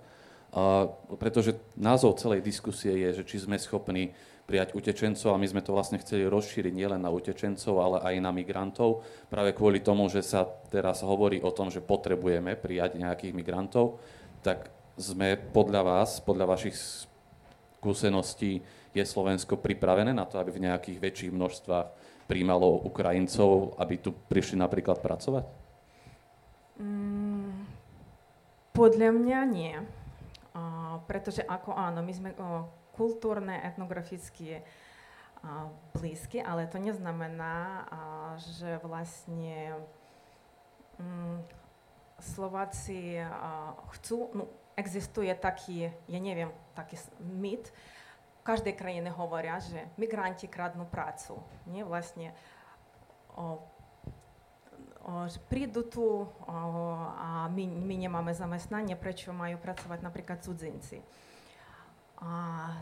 pretože názov celej diskusie je, že či sme schopní prijať utečencov a my sme to vlastne chceli rozšíriť nielen na utečencov, ale aj na migrantov, práve kvôli tomu, že sa teraz hovorí o tom, že potrebujeme prijať nejakých migrantov, tak sme podľa vás, podľa vašich skúseností, je Slovensko pripravené na to, aby v nejakých väčších množstvách príjmalo Ukrajincov, aby tu prišli napríklad pracovať? Mm, podľa mňa nie. Uh, pretože ako áno, my sme uh, kultúrne, etnografické blízky, ale to neznamená, že vlastne mm, Slováci chcú, no, existuje taký, ja neviem, taký mit, v každej krajine hovoria, že migranti kradnú prácu. Nie? Vlastne o, o, že prídu tu o, a my, my nemáme zamestnanie, prečo majú A,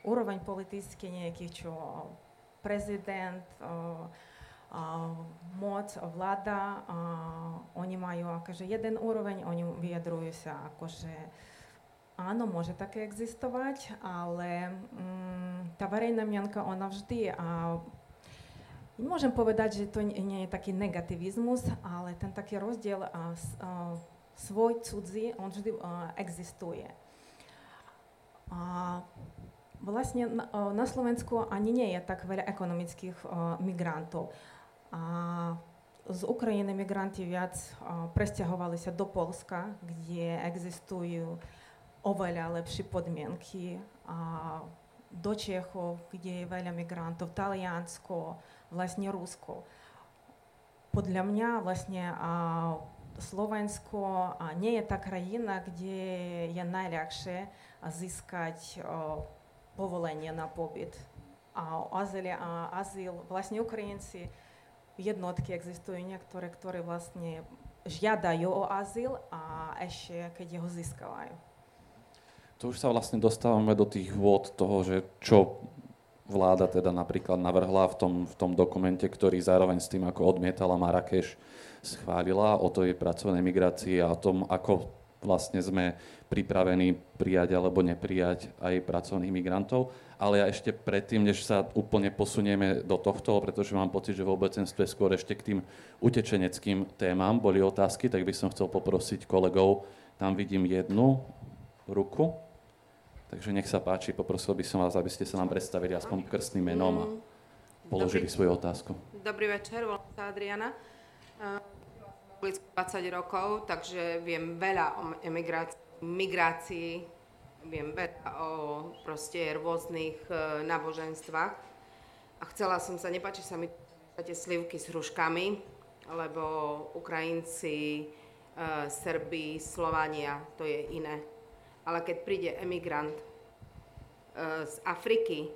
úroveň politický nejaký, čo prezident, a, a, moc, vláda, a, oni majú akože jeden úroveň, oni vyjadrujú sa akože áno, môže také existovať, ale mm, tá verejná mienka, ona vždy a, Nemôžem povedať, že to nie je taký negativizmus, ale ten taký rozdiel a, a, svoj cudzí, on vždy uh, existuje. A vlastne uh, na Slovensku ani nie je tak veľa ekonomických uh, migrantov. A z Ukrajiny migranti viac presťahovali sa do Polska, kde existujú oveľa lepšie podmienky. A do Čechov, kde je veľa migrantov, Taliansko, vlastne Rusko. Podľa mňa vlastne Slovensko nie je tá krajina, kde je najľahšie získať povolenie na pobyt. A azyl, a azyl vlastne Ukrajinci jednotky existujú niektoré, ktoré vlastne žiadajú o azyl a ešte keď ho získavajú. To už sa vlastne dostávame do tých vôd toho, že čo vláda teda napríklad navrhla v tom, v tom dokumente, ktorý zároveň s tým, ako odmietala Marrakeš, schválila o tej pracovnej migrácii a o tom, ako vlastne sme pripravení prijať alebo neprijať aj pracovných migrantov. Ale ja ešte predtým, než sa úplne posunieme do tohto, pretože mám pocit, že v obecenstve skôr ešte k tým utečeneckým témam boli otázky, tak by som chcel poprosiť kolegov, tam vidím jednu ruku. Takže nech sa páči, poprosil by som vás, aby ste sa nám predstavili aspoň krstným menom a mm. položili Dobrý. svoju otázku. Dobrý večer, volám sa Adriana. 20 rokov, takže viem veľa o emigrácii, migrácii, viem veľa o proste rôznych e, náboženstvách. A chcela som sa, nepáči sa mi tie slivky s hruškami, lebo Ukrajinci, e, Srbi, Slovania, to je iné. Ale keď príde emigrant e, z Afriky,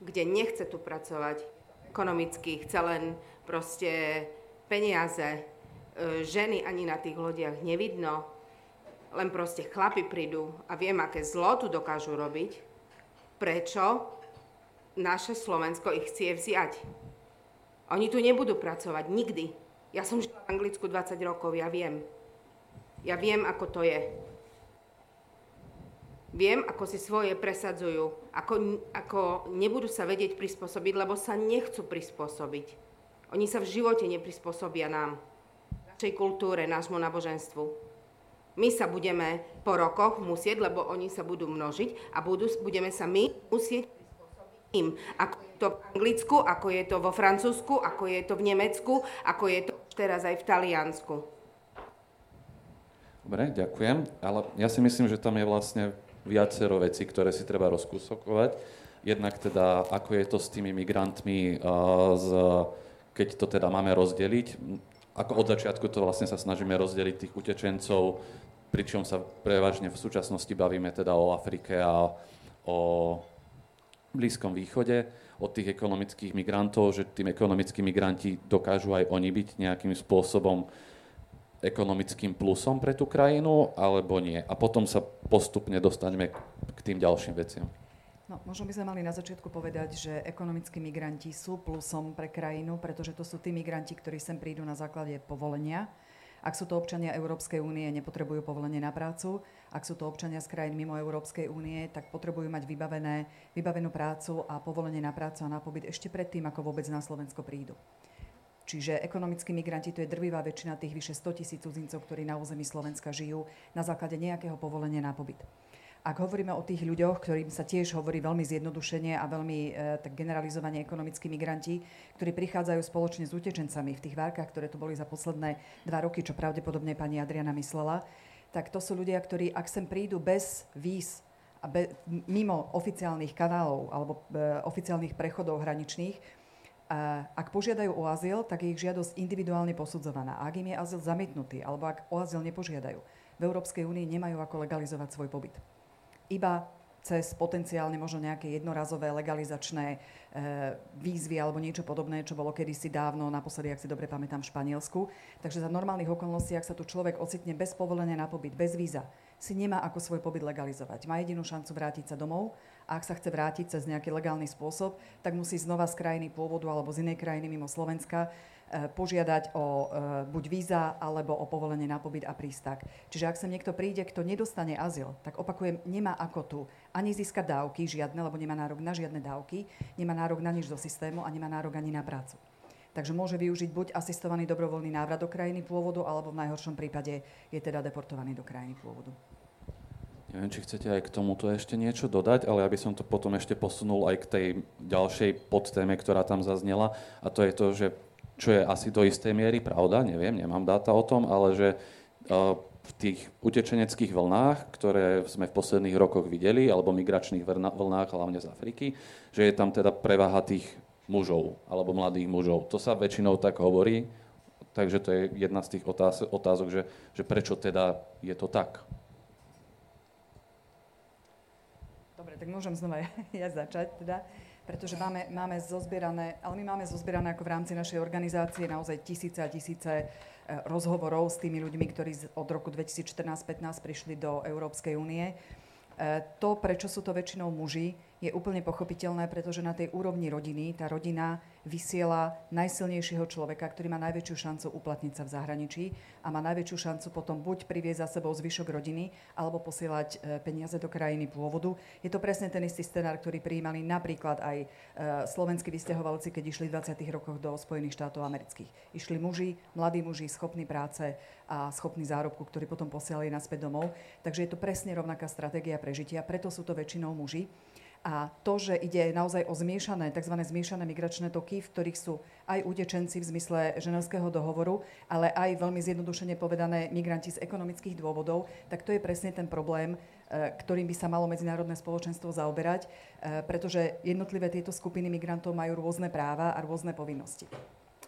kde nechce tu pracovať ekonomicky, chce len proste peniaze, ženy ani na tých lodiach nevidno, len proste chlapi prídu a viem, aké zlo tu dokážu robiť, prečo naše Slovensko ich chcie vziať. Oni tu nebudú pracovať nikdy. Ja som žila v Anglicku 20 rokov, ja viem. Ja viem, ako to je. Viem, ako si svoje presadzujú, ako, ako nebudú sa vedieť prispôsobiť, lebo sa nechcú prispôsobiť. Oni sa v živote neprispôsobia nám, našej kultúre, nášmu náboženstvu. My sa budeme po rokoch musieť, lebo oni sa budú množiť a budú, budeme sa my musieť im. Ako je to v Anglicku, ako je to vo Francúzsku, ako je to v Nemecku, ako je to teraz aj v Taliansku. Dobre, ďakujem. Ale ja si myslím, že tam je vlastne viacero vecí, ktoré si treba rozkúsokovať. Jednak teda, ako je to s tými migrantmi, z, keď to teda máme rozdeliť. Ako od začiatku to vlastne sa snažíme rozdeliť tých utečencov pričom sa prevažne v súčasnosti bavíme teda o Afrike a o Blízkom východe, od tých ekonomických migrantov, že tým ekonomickí migranti dokážu aj oni byť nejakým spôsobom ekonomickým plusom pre tú krajinu, alebo nie. A potom sa postupne dostaneme k tým ďalším veciam. No, možno by sme mali na začiatku povedať, že ekonomickí migranti sú plusom pre krajinu, pretože to sú tí migranti, ktorí sem prídu na základe povolenia, ak sú to občania Európskej únie, nepotrebujú povolenie na prácu. Ak sú to občania z krajín mimo Európskej únie, tak potrebujú mať vybavené, vybavenú prácu a povolenie na prácu a na pobyt ešte predtým, ako vôbec na Slovensko prídu. Čiže ekonomickí migranti, to je drvivá väčšina tých vyše 100 tisíc cudzincov, ktorí na území Slovenska žijú na základe nejakého povolenia na pobyt. Ak hovoríme o tých ľuďoch, ktorým sa tiež hovorí veľmi zjednodušene a veľmi e, tak generalizovane ekonomickí migranti, ktorí prichádzajú spoločne s utečencami v tých várkach, ktoré tu boli za posledné dva roky, čo pravdepodobne pani Adriana myslela, tak to sú ľudia, ktorí ak sem prídu bez víz a be, mimo oficiálnych kanálov alebo e, oficiálnych prechodov hraničných, a ak požiadajú o azyl, tak je ich žiadosť individuálne posudzovaná. A ak im je azyl zamietnutý, alebo ak o azyl nepožiadajú, v Európskej únii nemajú ako legalizovať svoj pobyt iba cez potenciálne možno nejaké jednorazové legalizačné e, výzvy alebo niečo podobné, čo bolo kedysi dávno, naposledy, ak si dobre pamätám, v Španielsku. Takže za normálnych okolností, ak sa tu človek ocitne bez povolenia na pobyt, bez víza, si nemá ako svoj pobyt legalizovať. Má jedinú šancu vrátiť sa domov a ak sa chce vrátiť cez nejaký legálny spôsob, tak musí znova z krajiny pôvodu alebo z inej krajiny mimo Slovenska požiadať o e, buď víza alebo o povolenie na pobyt a prístak. Čiže ak sa niekto príde, kto nedostane azyl, tak opakujem, nemá ako tu ani získať dávky žiadne, lebo nemá nárok na žiadne dávky, nemá nárok na nič do systému a nemá nárok ani na prácu. Takže môže využiť buď asistovaný dobrovoľný návrat do krajiny pôvodu, alebo v najhoršom prípade je teda deportovaný do krajiny pôvodu. Neviem, či chcete aj k tomuto ešte niečo dodať, ale ja som to potom ešte posunul aj k tej ďalšej podtéme, ktorá tam zaznela. A to je to, že čo je asi do istej miery pravda, neviem, nemám dáta o tom, ale že v tých utečeneckých vlnách, ktoré sme v posledných rokoch videli, alebo migračných vlnách, hlavne z Afriky, že je tam teda prevaha tých mužov, alebo mladých mužov. To sa väčšinou tak hovorí, takže to je jedna z tých otázok, že, že prečo teda je to tak. Dobre, tak môžem znova ja začať teda. Pretože máme, máme zozbierané, ale my máme zozbierané ako v rámci našej organizácie naozaj tisíce a tisíce eh, rozhovorov s tými ľuďmi, ktorí od roku 2014-15 prišli do Európskej únie. Eh, to, prečo sú to väčšinou muži, je úplne pochopiteľné, pretože na tej úrovni rodiny tá rodina vysiela najsilnejšieho človeka, ktorý má najväčšiu šancu uplatniť sa v zahraničí a má najväčšiu šancu potom buď priviesť za sebou zvyšok rodiny, alebo posielať e, peniaze do krajiny pôvodu. Je to presne ten istý scenár, ktorý prijímali napríklad aj e, slovenskí vysťahovalci, keď išli v 20. rokoch do Spojených štátov amerických. Išli muži, mladí muži, schopní práce a schopní zárobku, ktorí potom posielali naspäť domov. Takže je to presne rovnaká stratégia prežitia, preto sú to väčšinou muži. A to, že ide naozaj o zmiešané, tzv. zmiešané migračné toky, v ktorých sú aj utečenci v zmysle ženevského dohovoru, ale aj veľmi zjednodušene povedané migranti z ekonomických dôvodov, tak to je presne ten problém, e, ktorým by sa malo medzinárodné spoločenstvo zaoberať, e, pretože jednotlivé tieto skupiny migrantov majú rôzne práva a rôzne povinnosti.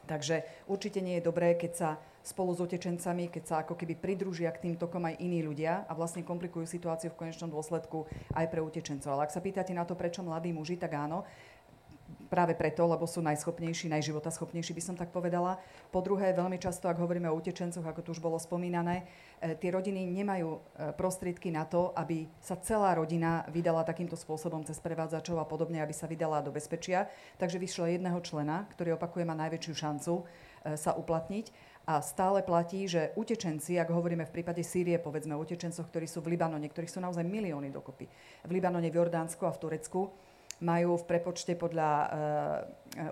Takže určite nie je dobré, keď sa spolu s utečencami, keď sa ako keby pridružia k tým tokom aj iní ľudia a vlastne komplikujú situáciu v konečnom dôsledku aj pre utečencov. Ale ak sa pýtate na to, prečo mladí muži, tak áno, práve preto, lebo sú najschopnejší, najživotaschopnejší, by som tak povedala. Po druhé, veľmi často, ak hovoríme o utečencoch, ako tu už bolo spomínané, e, tie rodiny nemajú e, prostriedky na to, aby sa celá rodina vydala takýmto spôsobom cez prevádzačov a podobne, aby sa vydala do bezpečia. Takže vyšlo jedného člena, ktorý opakuje má najväčšiu šancu sa uplatniť. A stále platí, že utečenci, ak hovoríme v prípade Sýrie, povedzme o utečencoch, ktorí sú v Libanone, ktorých sú naozaj milióny dokopy, v Libanone, v Jordánsku a v Turecku, majú v prepočte podľa uh,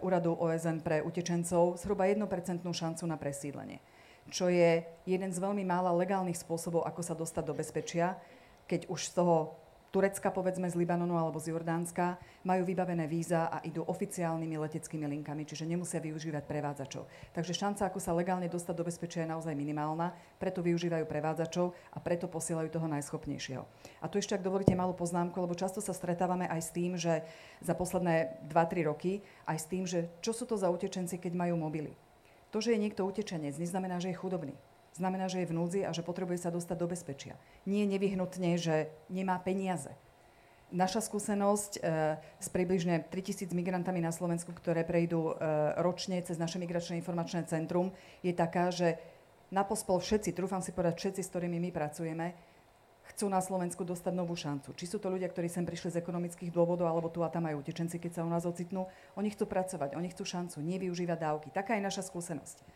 úradu OSN pre utečencov zhruba 1% šancu na presídlenie. Čo je jeden z veľmi mála legálnych spôsobov, ako sa dostať do bezpečia, keď už z toho Turecka, povedzme z Libanonu alebo z Jordánska, majú vybavené víza a idú oficiálnymi leteckými linkami, čiže nemusia využívať prevádzačov. Takže šanca, ako sa legálne dostať do bezpečia, je naozaj minimálna, preto využívajú prevádzačov a preto posielajú toho najschopnejšieho. A tu ešte, ak dovolíte malú poznámku, lebo často sa stretávame aj s tým, že za posledné 2-3 roky, aj s tým, že čo sú to za utečenci, keď majú mobily. To, že je niekto utečenec, neznamená, že je chudobný znamená, že je v núdzi a že potrebuje sa dostať do bezpečia. Nie nevyhnutne, že nemá peniaze. Naša skúsenosť e, s približne 3000 migrantami na Slovensku, ktoré prejdú e, ročne cez naše migračné informačné centrum, je taká, že na pospol všetci, trúfam si povedať všetci, s ktorými my pracujeme, chcú na Slovensku dostať novú šancu. Či sú to ľudia, ktorí sem prišli z ekonomických dôvodov, alebo tu a tam majú utečenci, keď sa u nás ocitnú. Oni chcú pracovať, oni chcú šancu, nevyužívať dávky. Taká je naša skúsenosť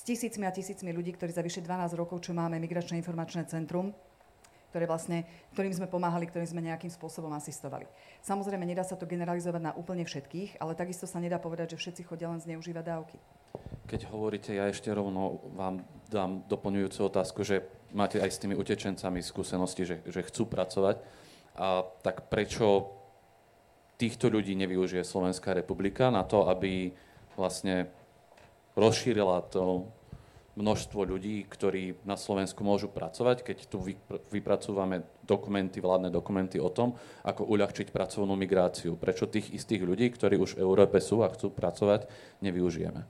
s tisícmi a tisícmi ľudí, ktorí za vyše 12 rokov, čo máme Migračné informačné centrum, ktoré vlastne, ktorým sme pomáhali, ktorým sme nejakým spôsobom asistovali. Samozrejme, nedá sa to generalizovať na úplne všetkých, ale takisto sa nedá povedať, že všetci chodia len zneužívať dávky. Keď hovoríte, ja ešte rovno vám dám doplňujúcu otázku, že máte aj s tými utečencami skúsenosti, že, že chcú pracovať. A tak prečo týchto ľudí nevyužije Slovenská republika na to, aby vlastne rozšírila to množstvo ľudí, ktorí na Slovensku môžu pracovať, keď tu vypracúvame dokumenty, vládne dokumenty o tom, ako uľahčiť pracovnú migráciu. Prečo tých istých ľudí, ktorí už v Európe sú a chcú pracovať, nevyužijeme?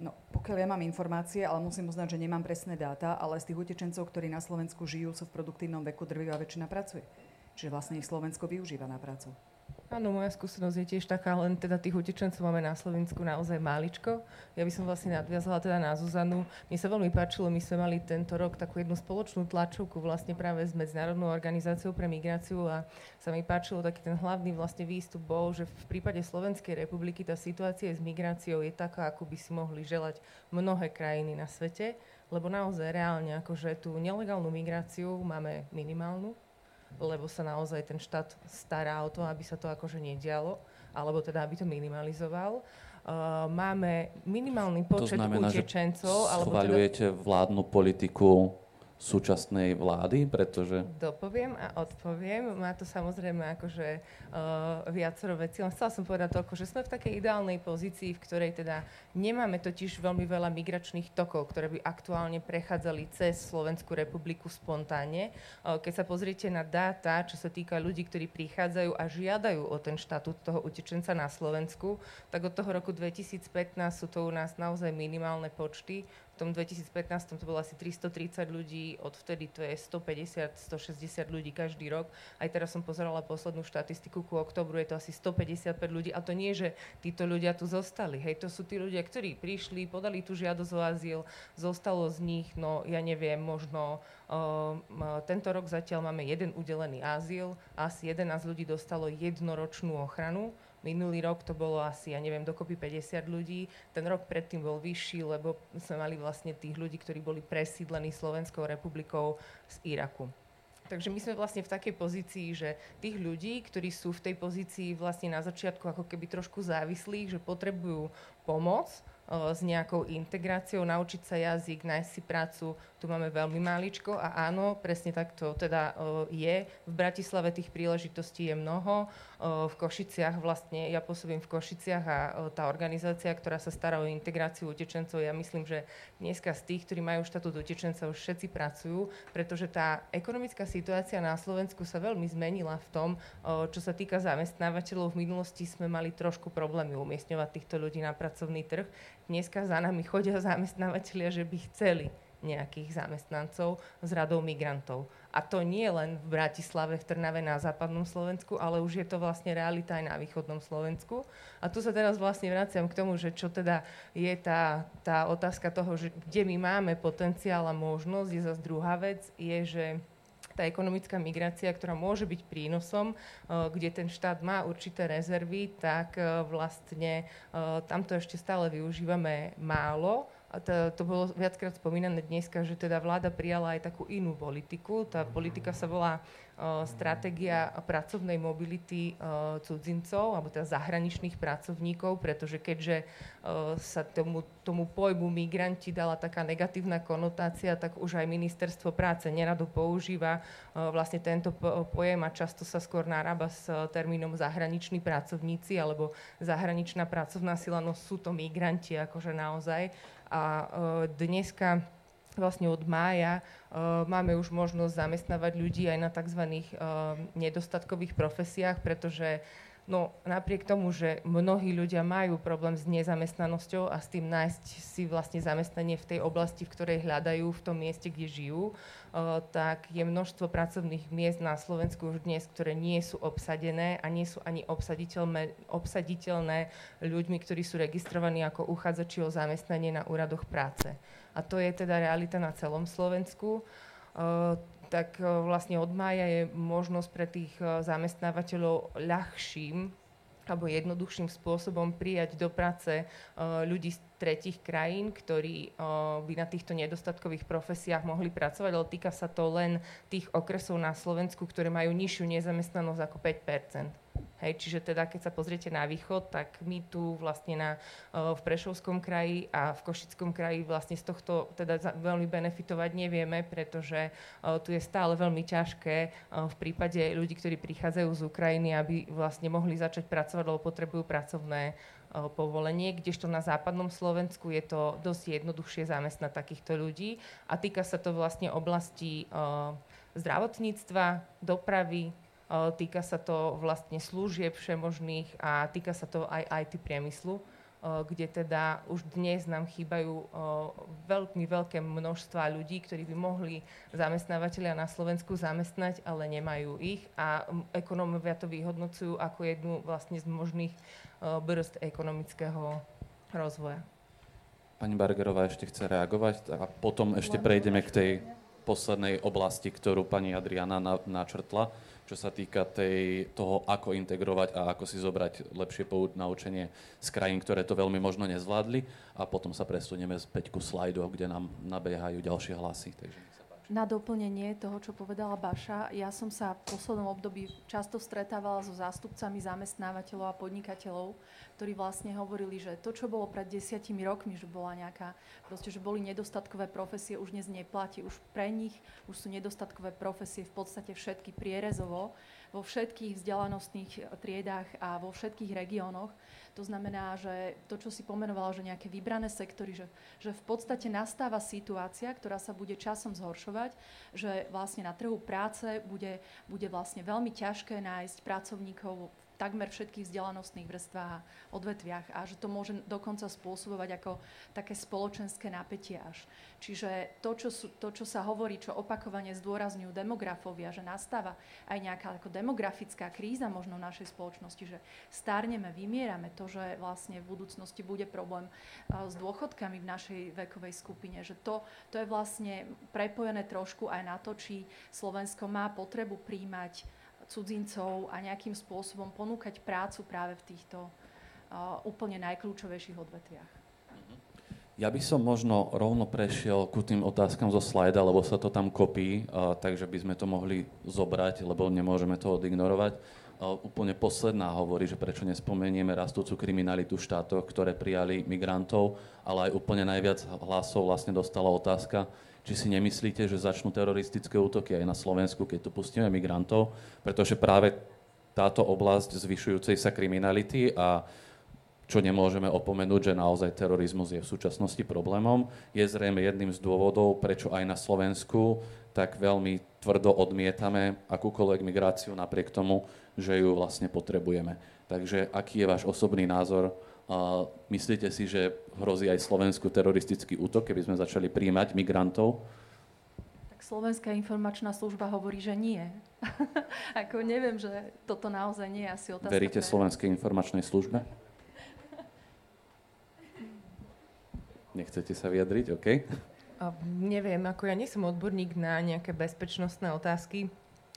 No, pokiaľ ja mám informácie, ale musím uznať, že nemám presné dáta, ale z tých utečencov, ktorí na Slovensku žijú, sú v produktívnom veku, drvivá väčšina pracuje. Čiže vlastne ich Slovensko využíva na prácu. Áno, moja skúsenosť je tiež taká, len teda tých utečencov máme na Slovensku naozaj máličko. Ja by som vlastne nadviazala teda na Zuzanu. Mne sa veľmi páčilo, my sme mali tento rok takú jednu spoločnú tlačovku vlastne práve s Medzinárodnou organizáciou pre migráciu a sa mi páčilo taký ten hlavný vlastne výstup bol, že v prípade Slovenskej republiky tá situácia s migráciou je taká, ako by si mohli želať mnohé krajiny na svete, lebo naozaj reálne akože tú nelegálnu migráciu máme minimálnu, lebo sa naozaj ten štát stará o to, aby sa to akože nedialo, alebo teda aby to minimalizoval. Uh, máme minimálny počet to znamená, utečencov. Že schvaľujete teda... vládnu politiku súčasnej vlády, pretože... Dopoviem a odpoviem. Má to samozrejme akože uh, viacero vecí. Len chcela som povedať toľko, že sme v takej ideálnej pozícii, v ktorej teda nemáme totiž veľmi veľa migračných tokov, ktoré by aktuálne prechádzali cez Slovenskú republiku spontánne. Uh, keď sa pozriete na dáta, čo sa týka ľudí, ktorí prichádzajú a žiadajú o ten štatút toho utečenca na Slovensku, tak od toho roku 2015 sú to u nás naozaj minimálne počty tom 2015 to bolo asi 330 ľudí, odvtedy to je 150, 160 ľudí každý rok. Aj teraz som pozerala poslednú štatistiku ku oktobru, je to asi 155 ľudí. A to nie, že títo ľudia tu zostali. Hej, to sú tí ľudia, ktorí prišli, podali tú žiadosť o azyl, zostalo z nich, no ja neviem, možno uh, tento rok zatiaľ máme jeden udelený azyl, asi 11 ľudí dostalo jednoročnú ochranu Minulý rok to bolo asi, ja neviem, dokopy 50 ľudí. Ten rok predtým bol vyšší, lebo sme mali vlastne tých ľudí, ktorí boli presídlení Slovenskou republikou z Iraku. Takže my sme vlastne v takej pozícii, že tých ľudí, ktorí sú v tej pozícii vlastne na začiatku ako keby trošku závislých, že potrebujú pomoc, s nejakou integráciou, naučiť sa jazyk, nájsť si prácu. Tu máme veľmi máličko a áno, presne tak to teda je. V Bratislave tých príležitostí je mnoho. V Košiciach vlastne, ja pôsobím v Košiciach a tá organizácia, ktorá sa stará o integráciu utečencov, ja myslím, že dneska z tých, ktorí majú štatút utečencov, všetci pracujú, pretože tá ekonomická situácia na Slovensku sa veľmi zmenila v tom, čo sa týka zamestnávateľov. V minulosti sme mali trošku problémy umiestňovať týchto ľudí na pracovný trh dneska za nami chodia zamestnávateľia, že by chceli nejakých zamestnancov z radou migrantov. A to nie len v Bratislave, v Trnave na západnom Slovensku, ale už je to vlastne realita aj na východnom Slovensku. A tu sa teraz vlastne vraciam k tomu, že čo teda je tá, tá otázka toho, že kde my máme potenciál a možnosť, je zase druhá vec, je, že tá ekonomická migrácia, ktorá môže byť prínosom, eh, kde ten štát má určité rezervy, tak eh, vlastne eh, tamto ešte stále využívame málo. To, to bolo viackrát spomínané dneska, že teda vláda prijala aj takú inú politiku. Tá politika sa volá stratégia pracovnej mobility cudzincov, alebo teda zahraničných pracovníkov, pretože keďže sa tomu, tomu pojmu migranti dala taká negatívna konotácia, tak už aj ministerstvo práce nerado používa vlastne tento pojem a často sa skôr narába s termínom zahraniční pracovníci alebo zahraničná pracovná sila, no sú to migranti akože naozaj. A dneska vlastne od mája uh, máme už možnosť zamestnávať ľudí aj na tzv. Uh, nedostatkových profesiách, pretože No napriek tomu, že mnohí ľudia majú problém s nezamestnanosťou a s tým nájsť si vlastne zamestnanie v tej oblasti, v ktorej hľadajú, v tom mieste, kde žijú, uh, tak je množstvo pracovných miest na Slovensku už dnes, ktoré nie sú obsadené a nie sú ani obsaditeľné, obsaditeľné ľuďmi, ktorí sú registrovaní ako uchádzači o zamestnanie na úradoch práce. A to je teda realita na celom Slovensku, uh, tak uh, vlastne od mája je možnosť pre tých uh, zamestnávateľov ľahším alebo jednoduchším spôsobom prijať do práce ľudí z tretich krajín, ktorí by na týchto nedostatkových profesiách mohli pracovať, ale týka sa to len tých okresov na Slovensku, ktoré majú nižšiu nezamestnanosť ako 5 Hej, čiže teda, keď sa pozriete na východ, tak my tu vlastne na, v Prešovskom kraji a v Košickom kraji vlastne z tohto teda veľmi benefitovať nevieme, pretože tu je stále veľmi ťažké v prípade ľudí, ktorí prichádzajú z Ukrajiny, aby vlastne mohli začať pracovať, lebo potrebujú pracovné povolenie, kdežto na západnom Slovensku je to dosť jednoduchšie zamestnať takýchto ľudí a týka sa to vlastne oblasti zdravotníctva, dopravy, Týka sa to vlastne služieb všemožných a týka sa to aj IT priemyslu, kde teda už dnes nám chýbajú veľmi veľké množstva ľudí, ktorí by mohli zamestnávateľia na Slovensku zamestnať, ale nemajú ich a ekonómovia to vyhodnocujú ako jednu vlastne z možných brzd ekonomického rozvoja. Pani Bargerová ešte chce reagovať a potom ešte prejdeme k tej poslednej oblasti, ktorú pani Adriana načrtla čo sa týka tej, toho, ako integrovať a ako si zobrať lepšie naučenie z krajín, ktoré to veľmi možno nezvládli a potom sa presunieme späť ku slajdu, kde nám nabiehajú ďalšie hlasy. Takže na doplnenie toho, čo povedala Baša, ja som sa v poslednom období často stretávala so zástupcami zamestnávateľov a podnikateľov, ktorí vlastne hovorili, že to, čo bolo pred desiatimi rokmi, že bola nejaká, proste, že boli nedostatkové profesie, už dnes neplatí. Už pre nich už sú nedostatkové profesie v podstate všetky prierezovo, vo všetkých vzdelanostných triedách a vo všetkých regiónoch. To znamená, že to, čo si pomenovala, že nejaké vybrané sektory, že, že v podstate nastáva situácia, ktorá sa bude časom zhoršovať, že vlastne na trhu práce bude, bude vlastne veľmi ťažké nájsť pracovníkov takmer všetkých vzdelanostných vrstvách a odvetviach a že to môže dokonca spôsobovať ako také spoločenské napätie až. Čiže to čo, sú, to, čo sa hovorí, čo opakovane zdôrazňujú demografovia, že nastáva aj nejaká ako demografická kríza možno v našej spoločnosti, že stárneme, vymierame, to, že vlastne v budúcnosti bude problém s dôchodkami v našej vekovej skupine, že to, to je vlastne prepojené trošku aj na to, či Slovensko má potrebu príjmať cudzincov a nejakým spôsobom ponúkať prácu práve v týchto uh, úplne najkľúčovejších odvetviach. Ja by som možno rovno prešiel ku tým otázkam zo slajda, lebo sa to tam kopí, uh, takže by sme to mohli zobrať, lebo nemôžeme to odignorovať. Uh, úplne posledná hovorí, že prečo nespomenieme rastúcu kriminalitu v štátoch, ktoré prijali migrantov, ale aj úplne najviac hlasov vlastne dostala otázka, či si nemyslíte, že začnú teroristické útoky aj na Slovensku, keď tu pustíme migrantov, pretože práve táto oblasť zvyšujúcej sa kriminality a čo nemôžeme opomenúť, že naozaj terorizmus je v súčasnosti problémom, je zrejme jedným z dôvodov, prečo aj na Slovensku tak veľmi tvrdo odmietame akúkoľvek migráciu napriek tomu, že ju vlastne potrebujeme. Takže aký je váš osobný názor a myslíte si, že hrozí aj Slovensku teroristický útok, keby sme začali príjmať migrantov? Tak Slovenská informačná služba hovorí, že nie. Ako neviem, že toto naozaj nie je asi otázka. Veríte pre... Slovenskej informačnej službe? Nechcete sa vyjadriť, OK? Neviem, ako ja nie som odborník na nejaké bezpečnostné otázky,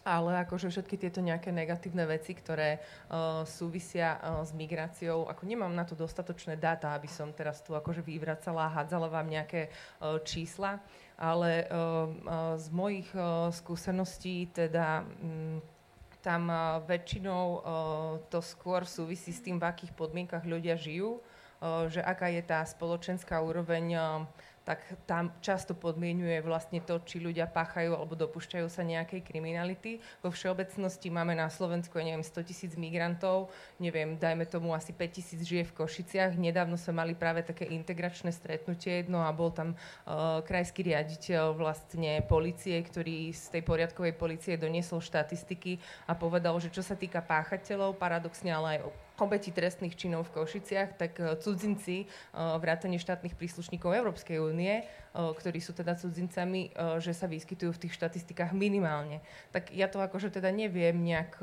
ale akože všetky tieto nejaké negatívne veci, ktoré uh, súvisia uh, s migráciou, ako nemám na to dostatočné dáta, aby som teraz tu akože vyvracala a hádzala vám nejaké uh, čísla, ale uh, uh, z mojich uh, skúseností teda um, tam uh, väčšinou uh, to skôr súvisí s tým, v akých podmienkach ľudia žijú, uh, že aká je tá spoločenská úroveň tak tam často podmienuje vlastne to, či ľudia páchajú alebo dopúšťajú sa nejakej kriminality. Vo všeobecnosti máme na Slovensku, ja neviem, 100 tisíc migrantov, neviem, dajme tomu asi 5 tisíc žije v Košiciach. Nedávno sme mali práve také integračné stretnutie jedno a bol tam uh, krajský riaditeľ vlastne policie, ktorý z tej poriadkovej policie doniesol štatistiky a povedal, že čo sa týka páchateľov, paradoxne ale aj obeti trestných činov v Košiciach, tak e, cudzinci, e, vrátane štátnych príslušníkov Európskej únie, e, ktorí sú teda cudzincami, že sa vyskytujú v tých štatistikách minimálne. Tak ja to akože teda neviem nejak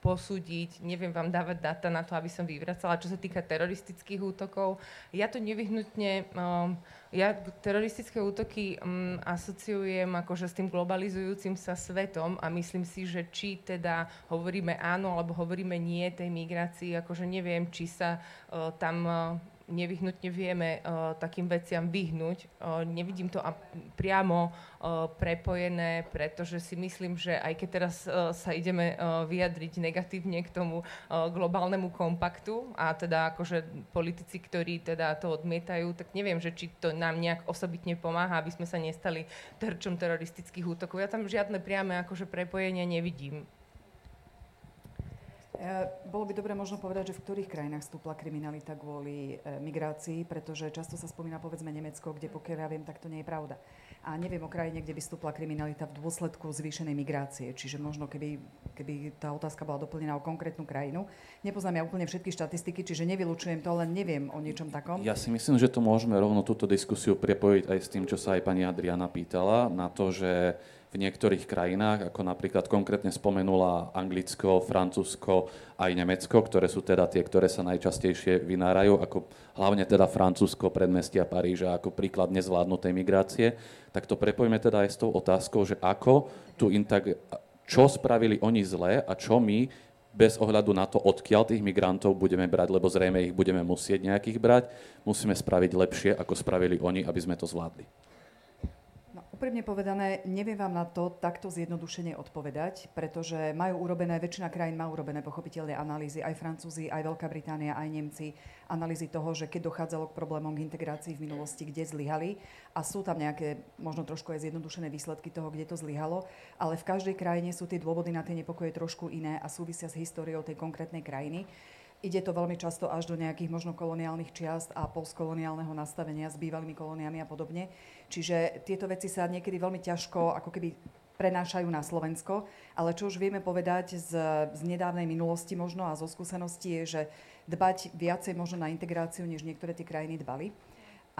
posúdiť, neviem vám dávať data na to, aby som vyvracala. Čo sa týka teroristických útokov, ja to nevyhnutne, um, ja teroristické útoky um, asociujem akože s tým globalizujúcim sa svetom a myslím si, že či teda hovoríme áno alebo hovoríme nie tej migrácii, akože neviem, či sa uh, tam uh, nevyhnutne vieme uh, takým veciam vyhnúť. Uh, nevidím to a priamo uh, prepojené, pretože si myslím, že aj keď teraz uh, sa ideme uh, vyjadriť negatívne k tomu uh, globálnemu kompaktu a teda akože politici, ktorí teda to odmietajú, tak neviem, že či to nám nejak osobitne pomáha, aby sme sa nestali terčom teroristických útokov. Ja tam žiadne priame akože prepojenia nevidím. Eh, bolo by dobre možno povedať, že v ktorých krajinách stúpla kriminalita kvôli e, migrácii, pretože často sa spomína povedzme Nemecko, kde pokiaľ ja viem, tak to nie je pravda. A neviem o krajine, kde by stúpla kriminalita v dôsledku zvýšenej migrácie. Čiže možno keby, keby tá otázka bola doplnená o konkrétnu krajinu. Nepoznám ja úplne všetky štatistiky, čiže nevylučujem to, len neviem o niečom takom. Ja si myslím, že to môžeme rovno túto diskusiu prepojiť aj s tým, čo sa aj pani Adriana pýtala, na to, že v niektorých krajinách, ako napríklad konkrétne spomenula Anglicko, Francúzsko aj Nemecko, ktoré sú teda tie, ktoré sa najčastejšie vynárajú, ako hlavne teda Francúzsko, predmestia Paríža, ako príklad nezvládnutej migrácie, tak to prepojme teda aj s tou otázkou, že ako tu intag- čo spravili oni zle a čo my bez ohľadu na to, odkiaľ tých migrantov budeme brať, lebo zrejme ich budeme musieť nejakých brať, musíme spraviť lepšie, ako spravili oni, aby sme to zvládli. Úprimne povedané, neviem vám na to takto zjednodušene odpovedať, pretože majú urobené, väčšina krajín má urobené pochopiteľne analýzy, aj Francúzi, aj Veľká Británia, aj Nemci, analýzy toho, že keď dochádzalo k problémom k integrácii v minulosti, kde zlyhali a sú tam nejaké možno trošku aj zjednodušené výsledky toho, kde to zlyhalo, ale v každej krajine sú tie dôvody na tie nepokoje trošku iné a súvisia s históriou tej konkrétnej krajiny. Ide to veľmi často až do nejakých možno koloniálnych čiast a postkoloniálneho nastavenia s bývalými kolóniami a podobne. Čiže tieto veci sa niekedy veľmi ťažko ako keby prenášajú na Slovensko. Ale čo už vieme povedať z, z nedávnej minulosti možno a zo skúsenosti je, že dbať viacej možno na integráciu, než niektoré tie krajiny dbali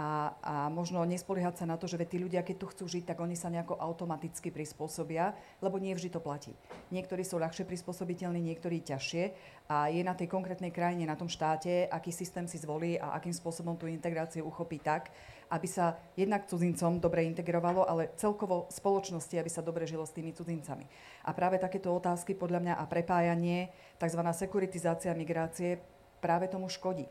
a, a možno nespoliehať sa na to, že tí ľudia, keď tu chcú žiť, tak oni sa nejako automaticky prispôsobia, lebo nie vždy to platí. Niektorí sú ľahšie prispôsobiteľní, niektorí ťažšie a je na tej konkrétnej krajine, na tom štáte, aký systém si zvolí a akým spôsobom tú integráciu uchopí tak, aby sa jednak cudzincom dobre integrovalo, ale celkovo spoločnosti, aby sa dobre žilo s tými cudzincami. A práve takéto otázky podľa mňa a prepájanie, tzv. sekuritizácia migrácie práve tomu škodí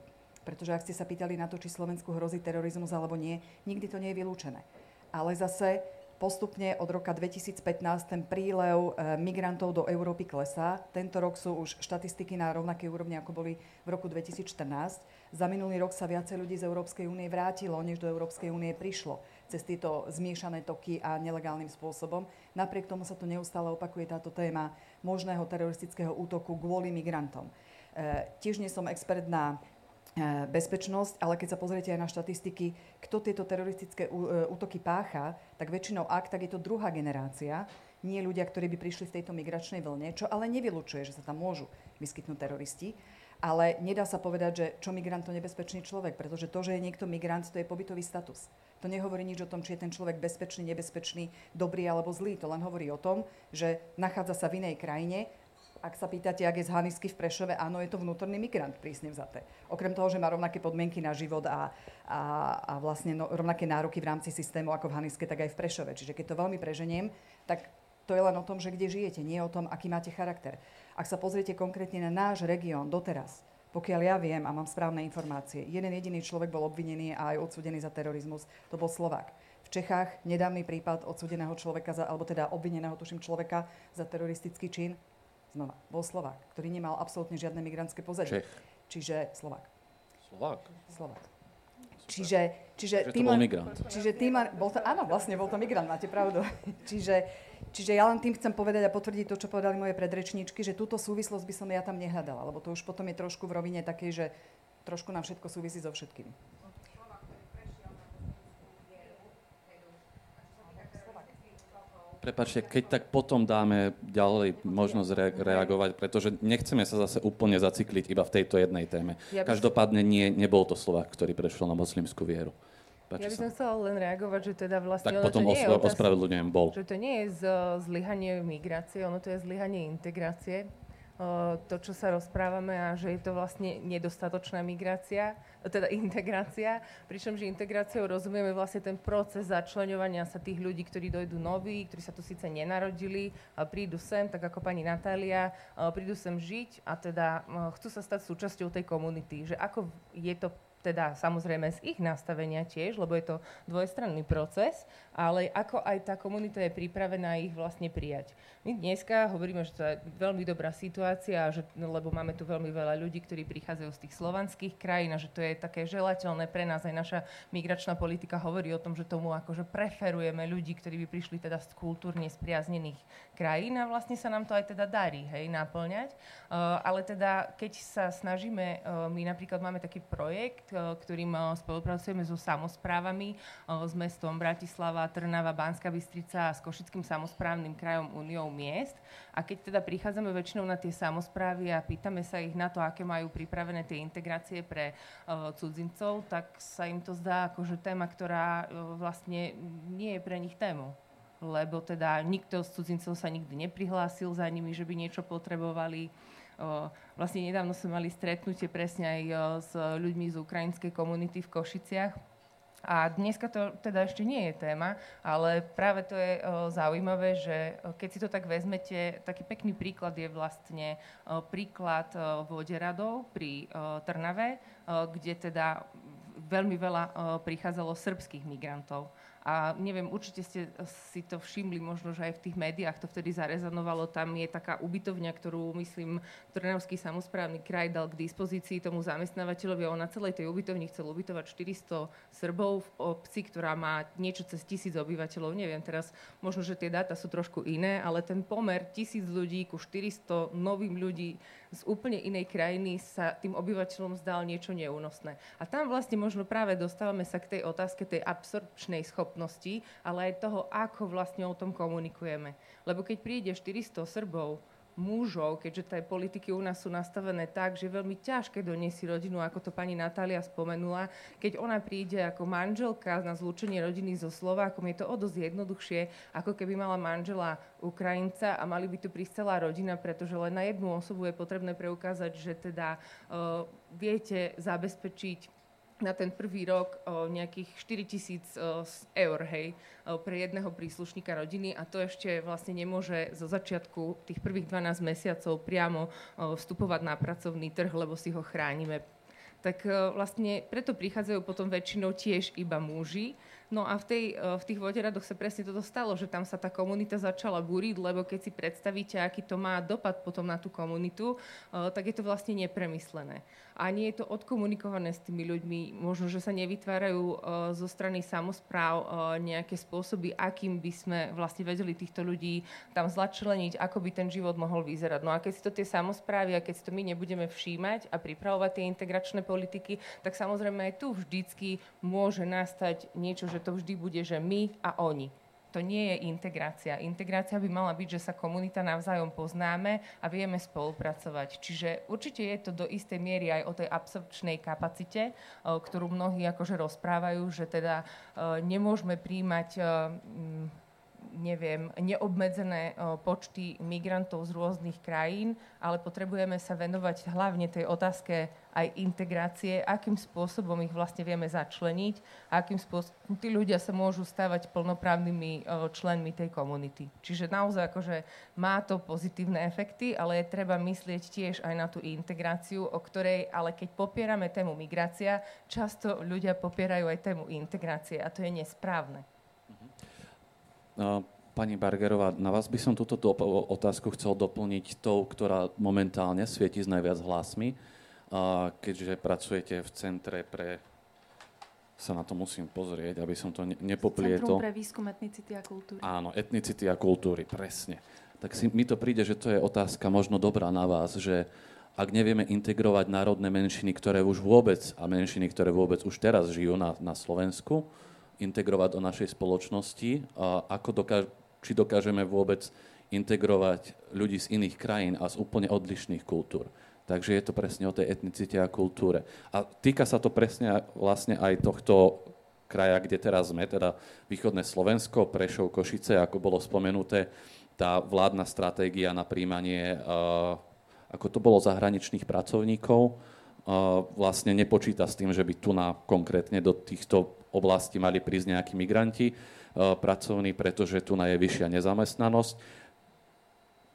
pretože ak ste sa pýtali na to, či Slovensku hrozí terorizmus alebo nie, nikdy to nie je vylúčené. Ale zase postupne od roka 2015 ten prílev e, migrantov do Európy klesá. Tento rok sú už štatistiky na rovnakej úrovni, ako boli v roku 2014. Za minulý rok sa viacej ľudí z Európskej únie vrátilo, než do Európskej únie prišlo cez tieto zmiešané toky a nelegálnym spôsobom. Napriek tomu sa tu neustále opakuje táto téma možného teroristického útoku kvôli migrantom. E, tiež nie som expert na bezpečnosť, ale keď sa pozriete aj na štatistiky, kto tieto teroristické e, útoky pácha, tak väčšinou ak, tak je to druhá generácia, nie ľudia, ktorí by prišli v tejto migračnej vlne, čo ale nevylučuje, že sa tam môžu vyskytnúť teroristi. Ale nedá sa povedať, že čo migrant to nebezpečný človek, pretože to, že je niekto migrant, to je pobytový status. To nehovorí nič o tom, či je ten človek bezpečný, nebezpečný, dobrý alebo zlý. To len hovorí o tom, že nachádza sa v inej krajine ak sa pýtate, ak je z Hanisky v Prešove, áno, je to vnútorný migrant, prísne vzaté. Okrem toho, že má rovnaké podmienky na život a, a, a vlastne no, rovnaké nároky v rámci systému ako v Haniske, tak aj v Prešove. Čiže keď to veľmi preženiem, tak to je len o tom, že kde žijete, nie o tom, aký máte charakter. Ak sa pozriete konkrétne na náš región doteraz, pokiaľ ja viem a mám správne informácie, jeden jediný človek bol obvinený a aj odsudený za terorizmus, to bol Slovák. V Čechách nedávny prípad odsudeného človeka, za, alebo teda obvineného, tuším, človeka za teroristický čin znova, bol Slovák, ktorý nemal absolútne žiadne migrantské pozadie. Čech. Čiže Slovák. Slovák. Slovák. Čiže, čiže, tým, to bol migrant. Čiže tým, bol to, áno, vlastne bol to migrant, máte pravdu. čiže, čiže ja len tým chcem povedať a potvrdiť to, čo povedali moje predrečníčky, že túto súvislosť by som ja tam nehľadala, lebo to už potom je trošku v rovine takej, že trošku nám všetko súvisí so všetkým. Prepačte, keď tak potom dáme ďalej možnosť re- reagovať, pretože nechceme sa zase úplne zacykliť iba v tejto jednej téme. Ja Každopádne nie, nebol to Slovák, ktorý prešiel na moslimskú vieru. Páči ja by som chcela len reagovať, že teda vlastne... Tak potom ospravedlňujem, ospravedlňujem, bol. Že to nie je zlyhanie migrácie, ono to je zlyhanie integrácie to, čo sa rozprávame a že je to vlastne nedostatočná migrácia, teda integrácia, pričom, že integráciou rozumieme vlastne ten proces začlenovania sa tých ľudí, ktorí dojdú noví, ktorí sa tu síce nenarodili, prídu sem, tak ako pani Natália, prídu sem žiť a teda chcú sa stať súčasťou tej komunity. Že ako je to teda samozrejme z ich nastavenia tiež, lebo je to dvojstranný proces, ale ako aj tá komunita je pripravená ich vlastne prijať. My dneska hovoríme, že to je veľmi dobrá situácia, že, lebo máme tu veľmi veľa ľudí, ktorí prichádzajú z tých slovanských krajín a že to je také želateľné pre nás. Aj naša migračná politika hovorí o tom, že tomu akože preferujeme ľudí, ktorí by prišli teda z kultúrne spriaznených krajín a vlastne sa nám to aj teda darí, hej, naplňať. Uh, ale teda, keď sa snažíme, uh, my napríklad máme taký projekt, uh, ktorým uh, spolupracujeme so samozprávami, uh, s mestom Bratislava, Trnava, Banská Bystrica a s Košickým samozprávnym krajom Uniou miest. A keď teda prichádzame väčšinou na tie samozprávy a pýtame sa ich na to, aké majú pripravené tie integrácie pre cudzincov, tak sa im to zdá ako že téma, ktorá vlastne nie je pre nich tému lebo teda nikto z cudzincov sa nikdy neprihlásil za nimi, že by niečo potrebovali. Vlastne nedávno sme mali stretnutie presne aj s ľuďmi z ukrajinskej komunity v Košiciach. A dneska to teda ešte nie je téma, ale práve to je zaujímavé, že keď si to tak vezmete, taký pekný príklad je vlastne príklad Voderadov pri Trnave, kde teda veľmi veľa prichádzalo srbských migrantov. A neviem, určite ste si to všimli, možno, že aj v tých médiách to vtedy zarezonovalo. Tam je taká ubytovňa, ktorú, myslím, Trnavský samozprávny kraj dal k dispozícii tomu zamestnávateľovi. On na celej tej ubytovni chcel ubytovať 400 Srbov v obci, ktorá má niečo cez tisíc obyvateľov. Neviem teraz, možno, že tie dáta sú trošku iné, ale ten pomer tisíc ľudí ku 400 novým ľudí z úplne inej krajiny sa tým obyvateľom zdal niečo neúnosné. A tam vlastne možno práve dostávame sa k tej otázke tej absorpčnej schopnosti ale aj toho, ako vlastne o tom komunikujeme. Lebo keď príde 400 Srbov mužov, keďže tie politiky u nás sú nastavené tak, že je veľmi ťažké doniesť rodinu, ako to pani Natália spomenula. Keď ona príde ako manželka na zlúčenie rodiny so Slovákom, je to o dosť jednoduchšie, ako keby mala manžela Ukrajinca a mali by tu prísť celá rodina, pretože len na jednu osobu je potrebné preukázať, že teda uh, viete zabezpečiť na ten prvý rok o nejakých 4 tisíc eur hej, pre jedného príslušníka rodiny a to ešte vlastne nemôže zo začiatku tých prvých 12 mesiacov priamo vstupovať na pracovný trh, lebo si ho chránime. Tak vlastne preto prichádzajú potom väčšinou tiež iba muži, No a v, tej, e, v tých voderadoch sa presne toto stalo, že tam sa tá komunita začala búriť, lebo keď si predstavíte, aký to má dopad potom na tú komunitu, e, tak je to vlastne nepremyslené. A nie je to odkomunikované s tými ľuďmi. Možno, že sa nevytvárajú e, zo strany samozpráv nejaké spôsoby, akým by sme vlastne vedeli týchto ľudí tam zlačleniť, ako by ten život mohol vyzerať. No a keď si to tie samozprávy a keď si to my nebudeme všímať a pripravovať tie integračné politiky, tak samozrejme aj tu vždycky môže nastať niečo, že že to vždy bude, že my a oni. To nie je integrácia. Integrácia by mala byť, že sa komunita navzájom poznáme a vieme spolupracovať. Čiže určite je to do istej miery aj o tej absorpčnej kapacite, ktorú mnohí akože rozprávajú, že teda nemôžeme príjmať neviem, neobmedzené počty migrantov z rôznych krajín, ale potrebujeme sa venovať hlavne tej otázke aj integrácie, akým spôsobom ich vlastne vieme začleniť a akým spôsobom tí ľudia sa môžu stávať plnoprávnymi členmi tej komunity. Čiže naozaj akože má to pozitívne efekty, ale je treba myslieť tiež aj na tú integráciu, o ktorej, ale keď popierame tému migrácia, často ľudia popierajú aj tému integrácie a to je nesprávne. Pani Bargerová, na vás by som túto otázku chcel doplniť tou, ktorá momentálne svieti s najviac hlasmi, keďže pracujete v Centre pre sa na to musím pozrieť, aby som to nepoplietol. Centrum pre výskum etnicity a kultúry. Áno, etnicity a kultúry, presne. Tak si, mi to príde, že to je otázka možno dobrá na vás, že ak nevieme integrovať národné menšiny, ktoré už vôbec, a menšiny, ktoré vôbec už teraz žijú na, na Slovensku, integrovať do našej spoločnosti ako dokáž, či dokážeme vôbec integrovať ľudí z iných krajín a z úplne odlišných kultúr. Takže je to presne o tej etnicite a kultúre. A týka sa to presne vlastne aj tohto kraja, kde teraz sme, teda východné Slovensko, Prešov, Košice, ako bolo spomenuté, tá vládna stratégia na príjmanie, ako to bolo zahraničných pracovníkov, vlastne nepočíta s tým, že by tu na konkrétne do týchto oblasti mali prísť nejakí migranti uh, pracovní, pretože tu je vyššia nezamestnanosť.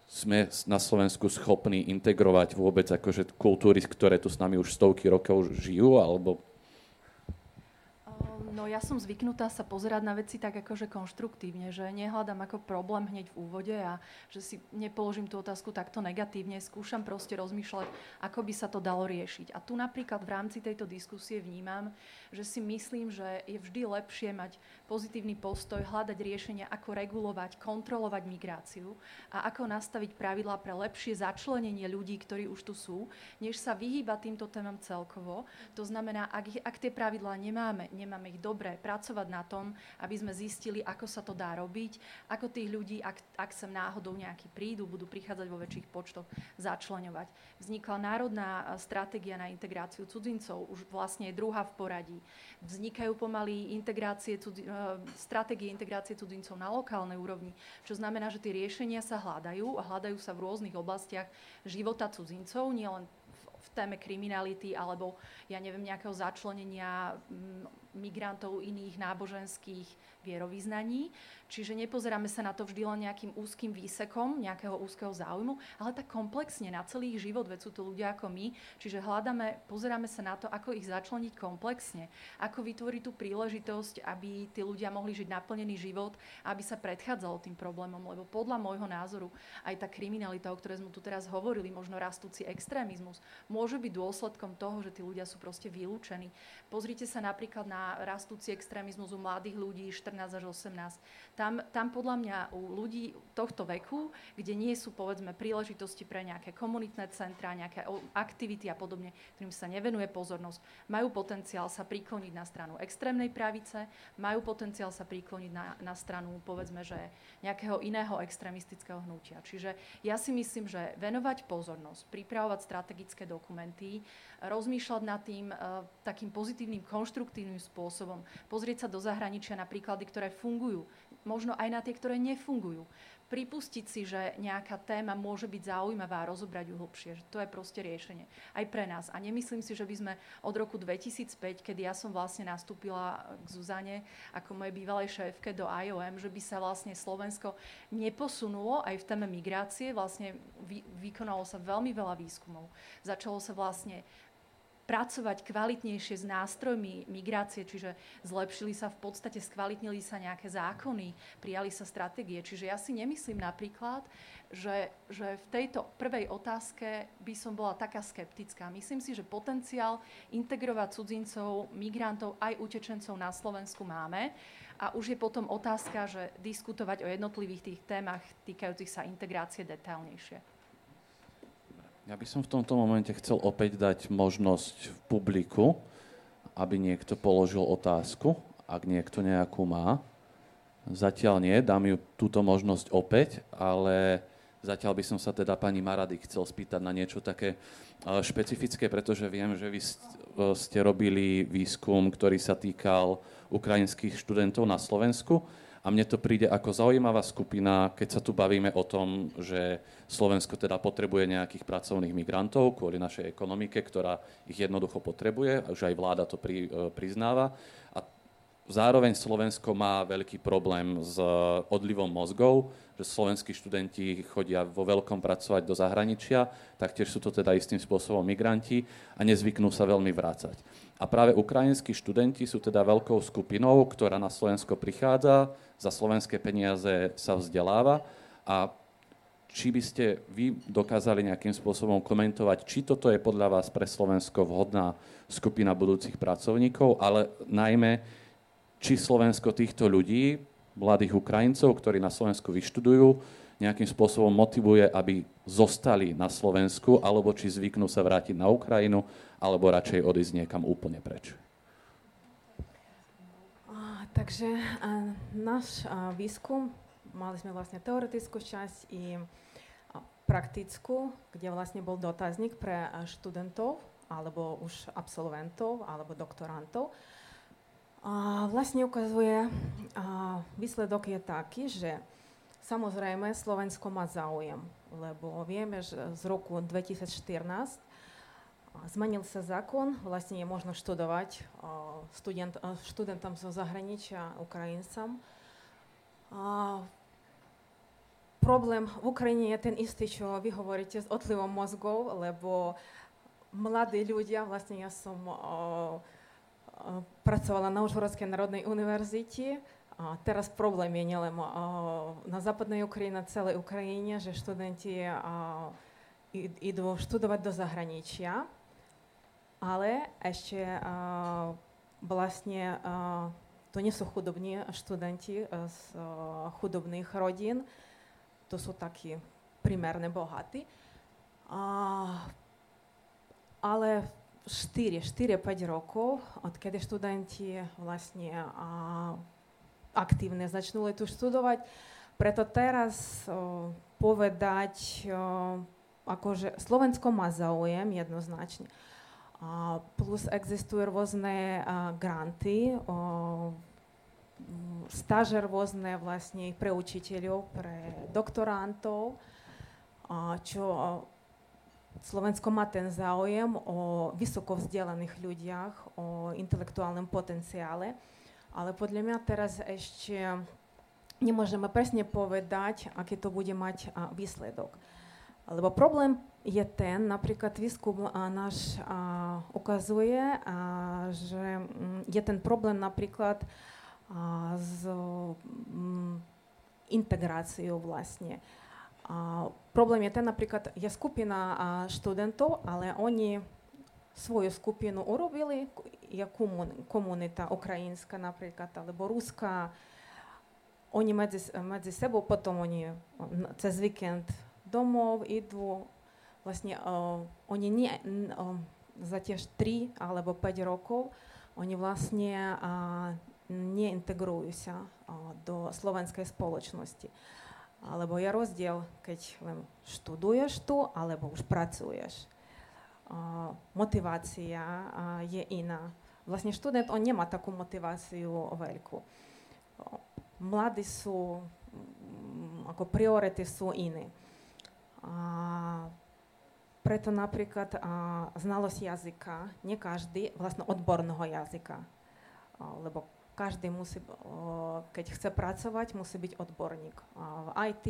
Sme na Slovensku schopní integrovať vôbec akože kultúry, ktoré tu s nami už stovky rokov žijú, alebo No ja som zvyknutá sa pozerať na veci tak akože konštruktívne, že nehľadám ako problém hneď v úvode a že si nepoložím tú otázku takto negatívne, skúšam proste rozmýšľať, ako by sa to dalo riešiť. A tu napríklad v rámci tejto diskusie vnímam, že si myslím, že je vždy lepšie mať pozitívny postoj, hľadať riešenia, ako regulovať, kontrolovať migráciu a ako nastaviť pravidlá pre lepšie začlenenie ľudí, ktorí už tu sú, než sa vyhýba týmto témam celkovo. To znamená, ak, ak tie pravidlá nemáme, nemáme ich dobre pracovať na tom, aby sme zistili, ako sa to dá robiť, ako tých ľudí, ak, ak sem náhodou nejakí prídu, budú prichádzať vo väčších počtoch, začleňovať. Vznikla národná stratégia na integráciu cudzincov, už vlastne je druhá v poradí. Vznikajú pomaly integrácie, cudzi, stratégie integrácie cudzincov na lokálnej úrovni, čo znamená, že tie riešenia sa hľadajú a hľadajú sa v rôznych oblastiach života cudzincov, nielen v téme kriminality alebo ja neviem, nejakého začlenenia migrantov iných náboženských vierovýznaní. Čiže nepozeráme sa na to vždy len nejakým úzkým výsekom, nejakého úzkeho záujmu, ale tak komplexne na celý ich život, veď sú to ľudia ako my. Čiže hľadáme, pozeráme sa na to, ako ich začleniť komplexne, ako vytvoriť tú príležitosť, aby tí ľudia mohli žiť naplnený život, aby sa predchádzalo tým problémom, lebo podľa môjho názoru aj tá kriminalita, o ktorej sme tu teraz hovorili, možno rastúci extrémizmus, môže byť dôsledkom toho, že tí ľudia sú proste vylúčení. Pozrite sa napríklad na na rastúci extrémizmus u mladých ľudí 14 až 18. Tam, tam podľa mňa u ľudí tohto veku, kde nie sú povedzme príležitosti pre nejaké komunitné centra, nejaké aktivity a podobne, ktorým sa nevenuje pozornosť, majú potenciál sa prikloniť na stranu extrémnej pravice, majú potenciál sa prikloniť na, na stranu povedzme, že nejakého iného extrémistického hnutia. Čiže ja si myslím, že venovať pozornosť, pripravovať strategické dokumenty, rozmýšľať nad tým uh, takým pozitívnym, konštruktívnym spôsobom, pozrieť sa do zahraničia na príklady, ktoré fungujú, možno aj na tie, ktoré nefungujú pripustiť si, že nejaká téma môže byť zaujímavá a rozobrať ju hlbšie. To je proste riešenie. Aj pre nás. A nemyslím si, že by sme od roku 2005, kedy ja som vlastne nastúpila k Zuzane ako mojej bývalej šéfke do IOM, že by sa vlastne Slovensko neposunulo aj v téme migrácie. Vlastne vy, vykonalo sa veľmi veľa výskumov. Začalo sa vlastne pracovať kvalitnejšie s nástrojmi migrácie, čiže zlepšili sa v podstate, skvalitnili sa nejaké zákony, prijali sa stratégie. Čiže ja si nemyslím napríklad, že, že v tejto prvej otázke by som bola taká skeptická. Myslím si, že potenciál integrovať cudzincov, migrantov aj utečencov na Slovensku máme. A už je potom otázka, že diskutovať o jednotlivých tých témach týkajúcich sa integrácie detailnejšie. Ja by som v tomto momente chcel opäť dať možnosť v publiku, aby niekto položil otázku, ak niekto nejakú má. Zatiaľ nie, dám ju túto možnosť opäť, ale zatiaľ by som sa teda pani Marady chcel spýtať na niečo také špecifické, pretože viem, že vy ste robili výskum, ktorý sa týkal ukrajinských študentov na Slovensku a mne to príde ako zaujímavá skupina, keď sa tu bavíme o tom, že Slovensko teda potrebuje nejakých pracovných migrantov kvôli našej ekonomike, ktorá ich jednoducho potrebuje, a už aj vláda to pri, e, priznáva. A zároveň Slovensko má veľký problém s odlivom mozgov, že slovenskí študenti chodia vo veľkom pracovať do zahraničia, taktiež sú to teda istým spôsobom migranti a nezvyknú sa veľmi vrácať. A práve ukrajinskí študenti sú teda veľkou skupinou, ktorá na Slovensko prichádza, za slovenské peniaze sa vzdeláva a či by ste vy dokázali nejakým spôsobom komentovať, či toto je podľa vás pre Slovensko vhodná skupina budúcich pracovníkov, ale najmä, či Slovensko týchto ľudí, mladých Ukrajincov, ktorí na Slovensku vyštudujú, nejakým spôsobom motivuje, aby zostali na Slovensku, alebo či zvyknú sa vrátiť na Ukrajinu, alebo radšej odísť niekam úplne preč. Takže náš výskum, mali sme vlastne teoretickú časť i praktickú, kde vlastne bol dotazník pre študentov, alebo už absolventov, alebo doktorantov. A vlastne ukazuje, a výsledok je taký, že samozrejme Slovensko má záujem, lebo vieme, že z roku 2014 Zmenil sa zákon, vlastne je možno študovať student, študentom zo zahraničia, Ukrajincom. Problém v Ukrajine je ten istý, čo vy hovoríte s odlivom mozgov, lebo mladí ľudia, vlastne ja som pracovala na Užhorodskej národnej univerzite, a teraz problém je nielen na západnej Ukrajine, na celej Ukrajine, že študenti idú študovať do zahraničia uh, uh, sú chudobní študenti z uh, chudobných rodín, to sú takí primárne bohatí. Uh, ale 4-5 rokov, odkedy študenti vlastne uh, aktívne začnuli tu študovať, preto teraz uh, povedať, uh, akože Slovensko má záujem jednoznačne. Plus existujú rôzne granty, stáže rôzne vlastne pre učiteľov, pre doktorantov, čo Slovensko má ten záujem o vysoko vzdelaných ľudiach, o intelektuálnom potenciále, ale podľa mňa teraz ešte nemôžeme presne povedať, aký to bude mať výsledok. Lebo problém je ten, napríklad výskum náš ukazuje, že mm, je ten problém napríklad s mm, integráciou vlastne. A problém je ten, napríklad je skupina študentov, ale oni свою skupinu urobili, je komunita ukrajinska napríklad, alebo ruská, oni medzi, medzi sebou potom oni cez víkend domov idú, vlastne uh, oni nie, uh, za tie 3 alebo 5 rokov oni vlastne uh, neintegrujú sa uh, do slovenskej spoločnosti. Alebo je rozdiel, keď len študuješ tu, alebo už pracuješ. Uh, motivácia uh, je iná. Vlastne študent, on nemá takú motiváciu veľkú. Mladí sú, ako priority sú iné. Uh, preto napríklad uh, znalosť jazyka, nie každý, vlastne odborného jazyka, uh, lebo každý musí, keď chce pracovať, musí byť odborník v IT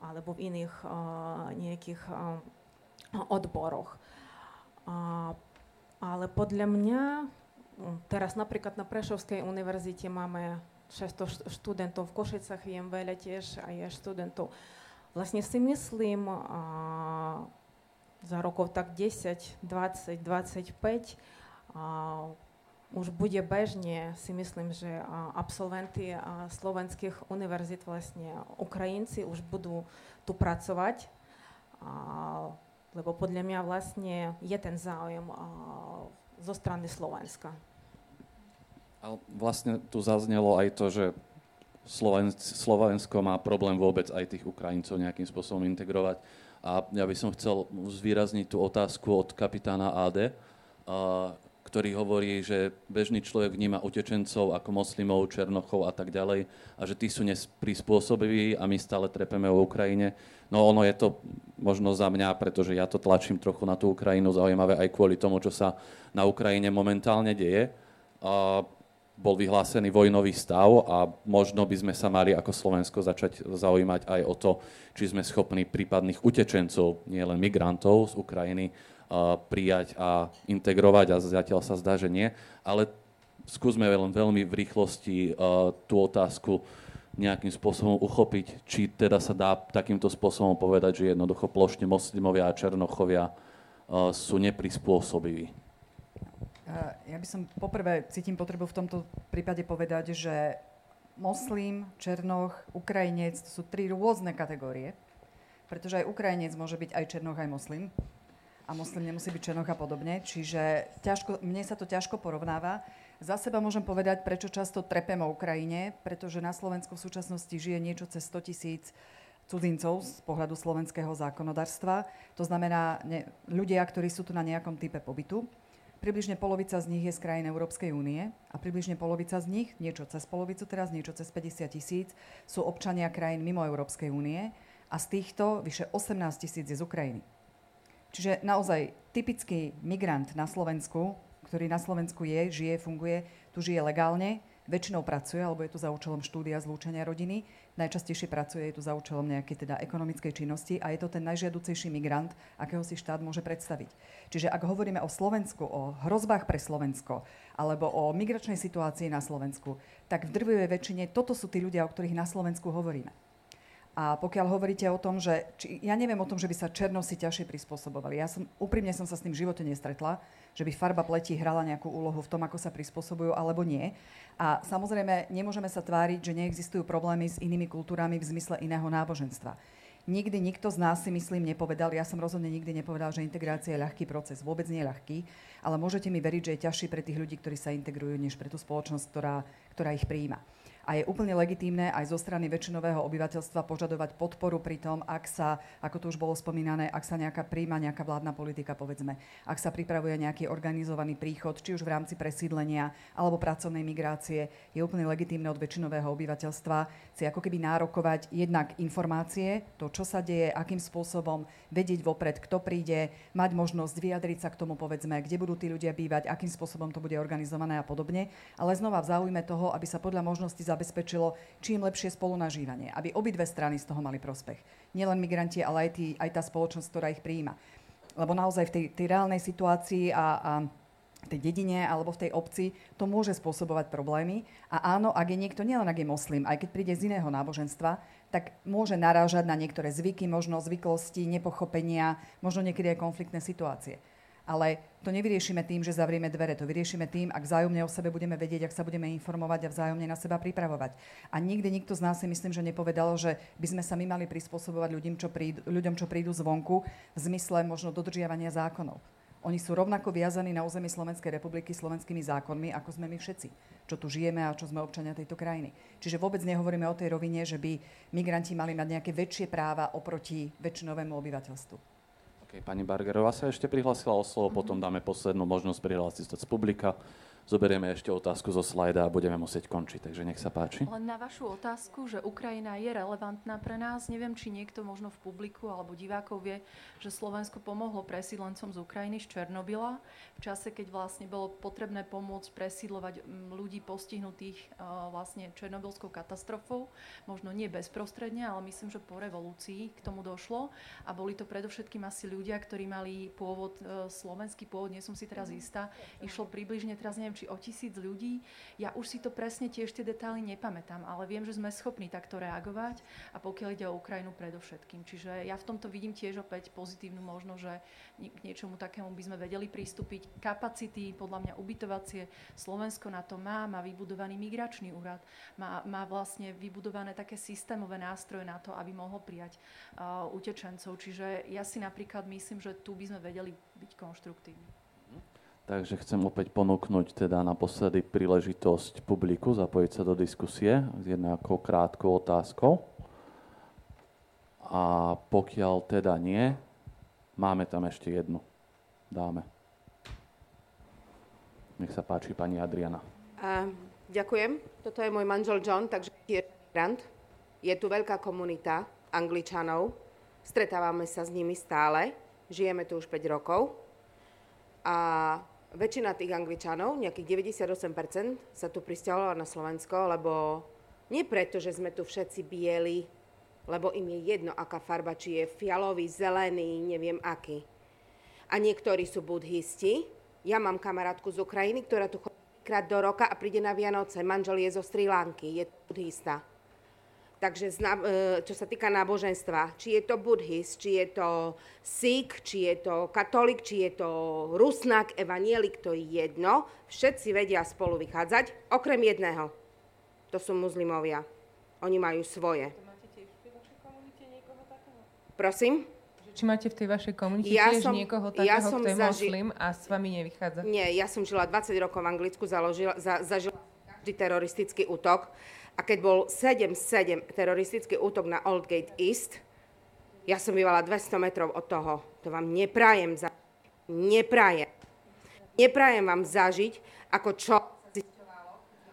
alebo v iných nejakých odboroch. Ale podľa mňa, teraz napríklad na Prešovskej univerzite máme 600 študentov, v Košicach viem veľa tiež a je študentov. Vlastne si myslím, za rokov tak 10, 20, 25 už bude bežne, si myslím, že absolventy slovenských univerzít, vlastne Ukrajinci už budú tu pracovať, lebo podľa mňa vlastne je ten záujem zo strany Slovenska. A vlastne tu zaznelo aj to, že Slovensko má problém vôbec aj tých Ukrajincov nejakým spôsobom integrovať. A ja by som chcel zvýrazniť tú otázku od kapitána AD, ktorý hovorí, že bežný človek vníma utečencov ako moslimov, černochov a tak ďalej a že tí sú neprispôsobiví a my stále trepeme o Ukrajine. No ono je to možno za mňa, pretože ja to tlačím trochu na tú Ukrajinu, zaujímavé aj kvôli tomu, čo sa na Ukrajine momentálne deje. A bol vyhlásený vojnový stav a možno by sme sa mali ako Slovensko začať zaujímať aj o to, či sme schopní prípadných utečencov, nielen migrantov z Ukrajiny, prijať a integrovať a zatiaľ sa zdá, že nie. Ale skúsme len veľmi v rýchlosti tú otázku nejakým spôsobom uchopiť, či teda sa dá takýmto spôsobom povedať, že jednoducho plošne moslimovia a černochovia sú neprispôsobiví. Ja by som poprvé cítim potrebu v tomto prípade povedať, že moslim, černoch, Ukrajinec to sú tri rôzne kategórie, pretože aj Ukrajinec môže byť aj černoch, aj moslim a moslim nemusí byť černoch a podobne. Čiže ťažko, mne sa to ťažko porovnáva. Za seba môžem povedať, prečo často trepem o Ukrajine, pretože na Slovensku v súčasnosti žije niečo cez 100 tisíc cudzincov z pohľadu slovenského zákonodárstva. To znamená ne, ľudia, ktorí sú tu na nejakom type pobytu. Približne polovica z nich je z krajín Európskej únie a približne polovica z nich, niečo cez polovicu teraz, niečo cez 50 tisíc, sú občania krajín mimo Európskej únie a z týchto vyše 18 tisíc je z Ukrajiny. Čiže naozaj typický migrant na Slovensku, ktorý na Slovensku je, žije, funguje, tu žije legálne, väčšinou pracuje, alebo je tu za účelom štúdia zlúčenia rodiny, najčastejšie pracuje, je tu za účelom nejakej teda ekonomickej činnosti a je to ten najžiaducejší migrant, akého si štát môže predstaviť. Čiže ak hovoríme o Slovensku, o hrozbách pre Slovensko, alebo o migračnej situácii na Slovensku, tak v drvivej väčšine toto sú tí ľudia, o ktorých na Slovensku hovoríme. A pokiaľ hovoríte o tom, že... Či, ja neviem o tom, že by sa černosi ťažšie prispôsobovali. Ja som, úprimne som sa s tým v živote nestretla, že by farba pleti hrala nejakú úlohu v tom, ako sa prispôsobujú alebo nie. A samozrejme, nemôžeme sa tváriť, že neexistujú problémy s inými kultúrami v zmysle iného náboženstva. Nikdy nikto z nás si myslím nepovedal, ja som rozhodne nikdy nepovedal, že integrácia je ľahký proces. Vôbec nie ľahký, ale môžete mi veriť, že je ťažší pre tých ľudí, ktorí sa integrujú, než pre tú spoločnosť, ktorá, ktorá ich prijíma a je úplne legitímne aj zo strany väčšinového obyvateľstva požadovať podporu pri tom, ak sa, ako tu už bolo spomínané, ak sa nejaká príjma nejaká vládna politika, povedzme, ak sa pripravuje nejaký organizovaný príchod, či už v rámci presídlenia alebo pracovnej migrácie, je úplne legitímne od väčšinového obyvateľstva si ako keby nárokovať jednak informácie, to, čo sa deje, akým spôsobom, vedieť vopred, kto príde, mať možnosť vyjadriť sa k tomu, povedzme, kde budú tí ľudia bývať, akým spôsobom to bude organizované a podobne, ale znova v záujme toho, aby sa podľa možnosti zabezpečilo čím lepšie spolunažívanie, aby obidve strany z toho mali prospech. Nielen migranti, ale aj, tí, aj tá spoločnosť, ktorá ich prijíma. Lebo naozaj v tej, tej reálnej situácii a, a tej dedine alebo v tej obci to môže spôsobovať problémy. A áno, ak je niekto, nielen ak je moslim, aj keď príde z iného náboženstva, tak môže narážať na niektoré zvyky, možno zvyklosti, nepochopenia, možno niekedy aj konfliktné situácie. Ale to nevyriešime tým, že zavrieme dvere. To vyriešime tým, ak vzájomne o sebe budeme vedieť, ak sa budeme informovať a vzájomne na seba pripravovať. A nikdy nikto z nás si myslím, že nepovedal, že by sme sa my mali prispôsobovať ľuďom, čo prídu, ľuďom, čo prídu zvonku v zmysle možno dodržiavania zákonov. Oni sú rovnako viazaní na území Slovenskej republiky slovenskými zákonmi, ako sme my všetci, čo tu žijeme a čo sme občania tejto krajiny. Čiže vôbec nehovoríme o tej rovine, že by migranti mali mať nejaké väčšie práva oproti väčšinovému obyvateľstvu. Okay, pani Bargerová sa ešte prihlásila o slovo, potom dáme poslednú možnosť prihlásiť sa z publika zoberieme ešte otázku zo slajda a budeme musieť končiť, takže nech sa páči. Len na vašu otázku, že Ukrajina je relevantná pre nás, neviem, či niekto možno v publiku alebo divákov vie, že Slovensko pomohlo presídlencom z Ukrajiny z Černobyla v čase, keď vlastne bolo potrebné pomôcť presídlovať ľudí postihnutých vlastne Černobylskou katastrofou. Možno nie bezprostredne, ale myslím, že po revolúcii k tomu došlo a boli to predovšetkým asi ľudia, ktorí mali pôvod, e, slovenský pôvod, nie som si teraz istá, išlo približne, teraz neviem, či o tisíc ľudí. Ja už si to presne tiež tie detaily nepamätám, ale viem, že sme schopní takto reagovať a pokiaľ ide o Ukrajinu predovšetkým. Čiže ja v tomto vidím tiež opäť pozitívnu možnosť, že k niečomu takému by sme vedeli pristúpiť. Kapacity, podľa mňa ubytovacie, Slovensko na to má, má vybudovaný migračný úrad, má, má vlastne vybudované také systémové nástroje na to, aby mohol prijať uh, utečencov. Čiže ja si napríklad myslím, že tu by sme vedeli byť konštruktívni. Takže chcem opäť ponúknuť teda naposledy príležitosť publiku zapojiť sa do diskusie s jednou krátkou otázkou. A pokiaľ teda nie, máme tam ešte jednu. Dáme. Nech sa páči, pani Adriana. Uh, ďakujem. Toto je môj manžel John, takže je migrant. Je tu veľká komunita Angličanov. Stretávame sa s nimi stále. Žijeme tu už 5 rokov. A väčšina tých Angličanov, nejakých 98%, sa tu pristavovala na Slovensko, lebo nie preto, že sme tu všetci bieli, lebo im je jedno, aká farba, či je fialový, zelený, neviem aký. A niektorí sú budhisti. Ja mám kamarátku z Ukrajiny, ktorá tu chodí krát do roka a príde na Vianoce. Manžel je zo Sri Lanky, je budhista. Takže e, čo sa týka náboženstva, či je to buddhist, či je to Sikh, či je to katolik, či je to rusnak, evanielik, to je jedno. Všetci vedia spolu vychádzať, okrem jedného. To sú muzlimovia. Oni majú svoje. Prosím? Či máte v tej vašej komunite ja tiež som, niekoho takého, ja som kto je zaži- moslim a s vami nevychádza? Nie, ja som žila 20 rokov v Anglicku, založila, za, zažila každý teroristický útok a keď bol 7-7 teroristický útok na Oldgate East, ja som bývala 200 metrov od toho. To vám neprajem za... Neprajem. Neprajem vám zažiť, ako čo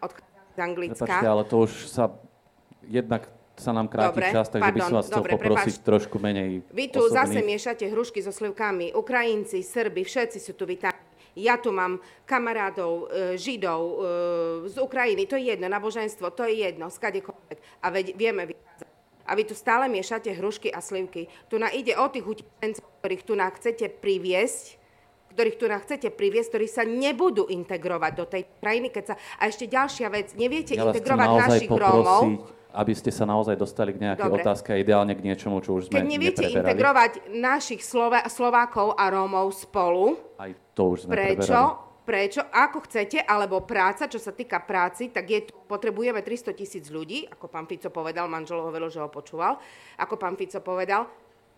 od z Anglicka. Prepačte, ale to už sa jednak sa nám kráti dobre, čas, takže pardon, by som vás chcel dobre, poprosiť prepáč. trošku menej Vy tu osobný. zase miešate hrušky so slivkami. Ukrajinci, Srbi, všetci sú tu vítaní. Ja tu mám kamarátov, e, židov e, z Ukrajiny, to je jedno, náboženstvo, to je jedno, skadekoľvek. A veď, vieme vychádzať. A vy tu stále miešate hrušky a slivky. Tu na ide o tých utečencov, ktorých tu na chcete priviesť, ktorých tu na chcete priviesť, ktorí sa nebudú integrovať do tej krajiny, keď sa... A ešte ďalšia vec, neviete ja integrovať našich poprosiť, Rómov, aby ste sa naozaj dostali k nejakej Dobre. otázke a ideálne k niečomu, čo už sme Keď neviete integrovať našich Slova- Slovákov a Rómov spolu, aj to už sme prečo? Preberali. Prečo? Ako chcete, alebo práca, čo sa týka práci, tak je, potrebujeme 300 tisíc ľudí, ako pán Fico povedal, manžel hovoril, že ho počúval, ako pán Fico povedal,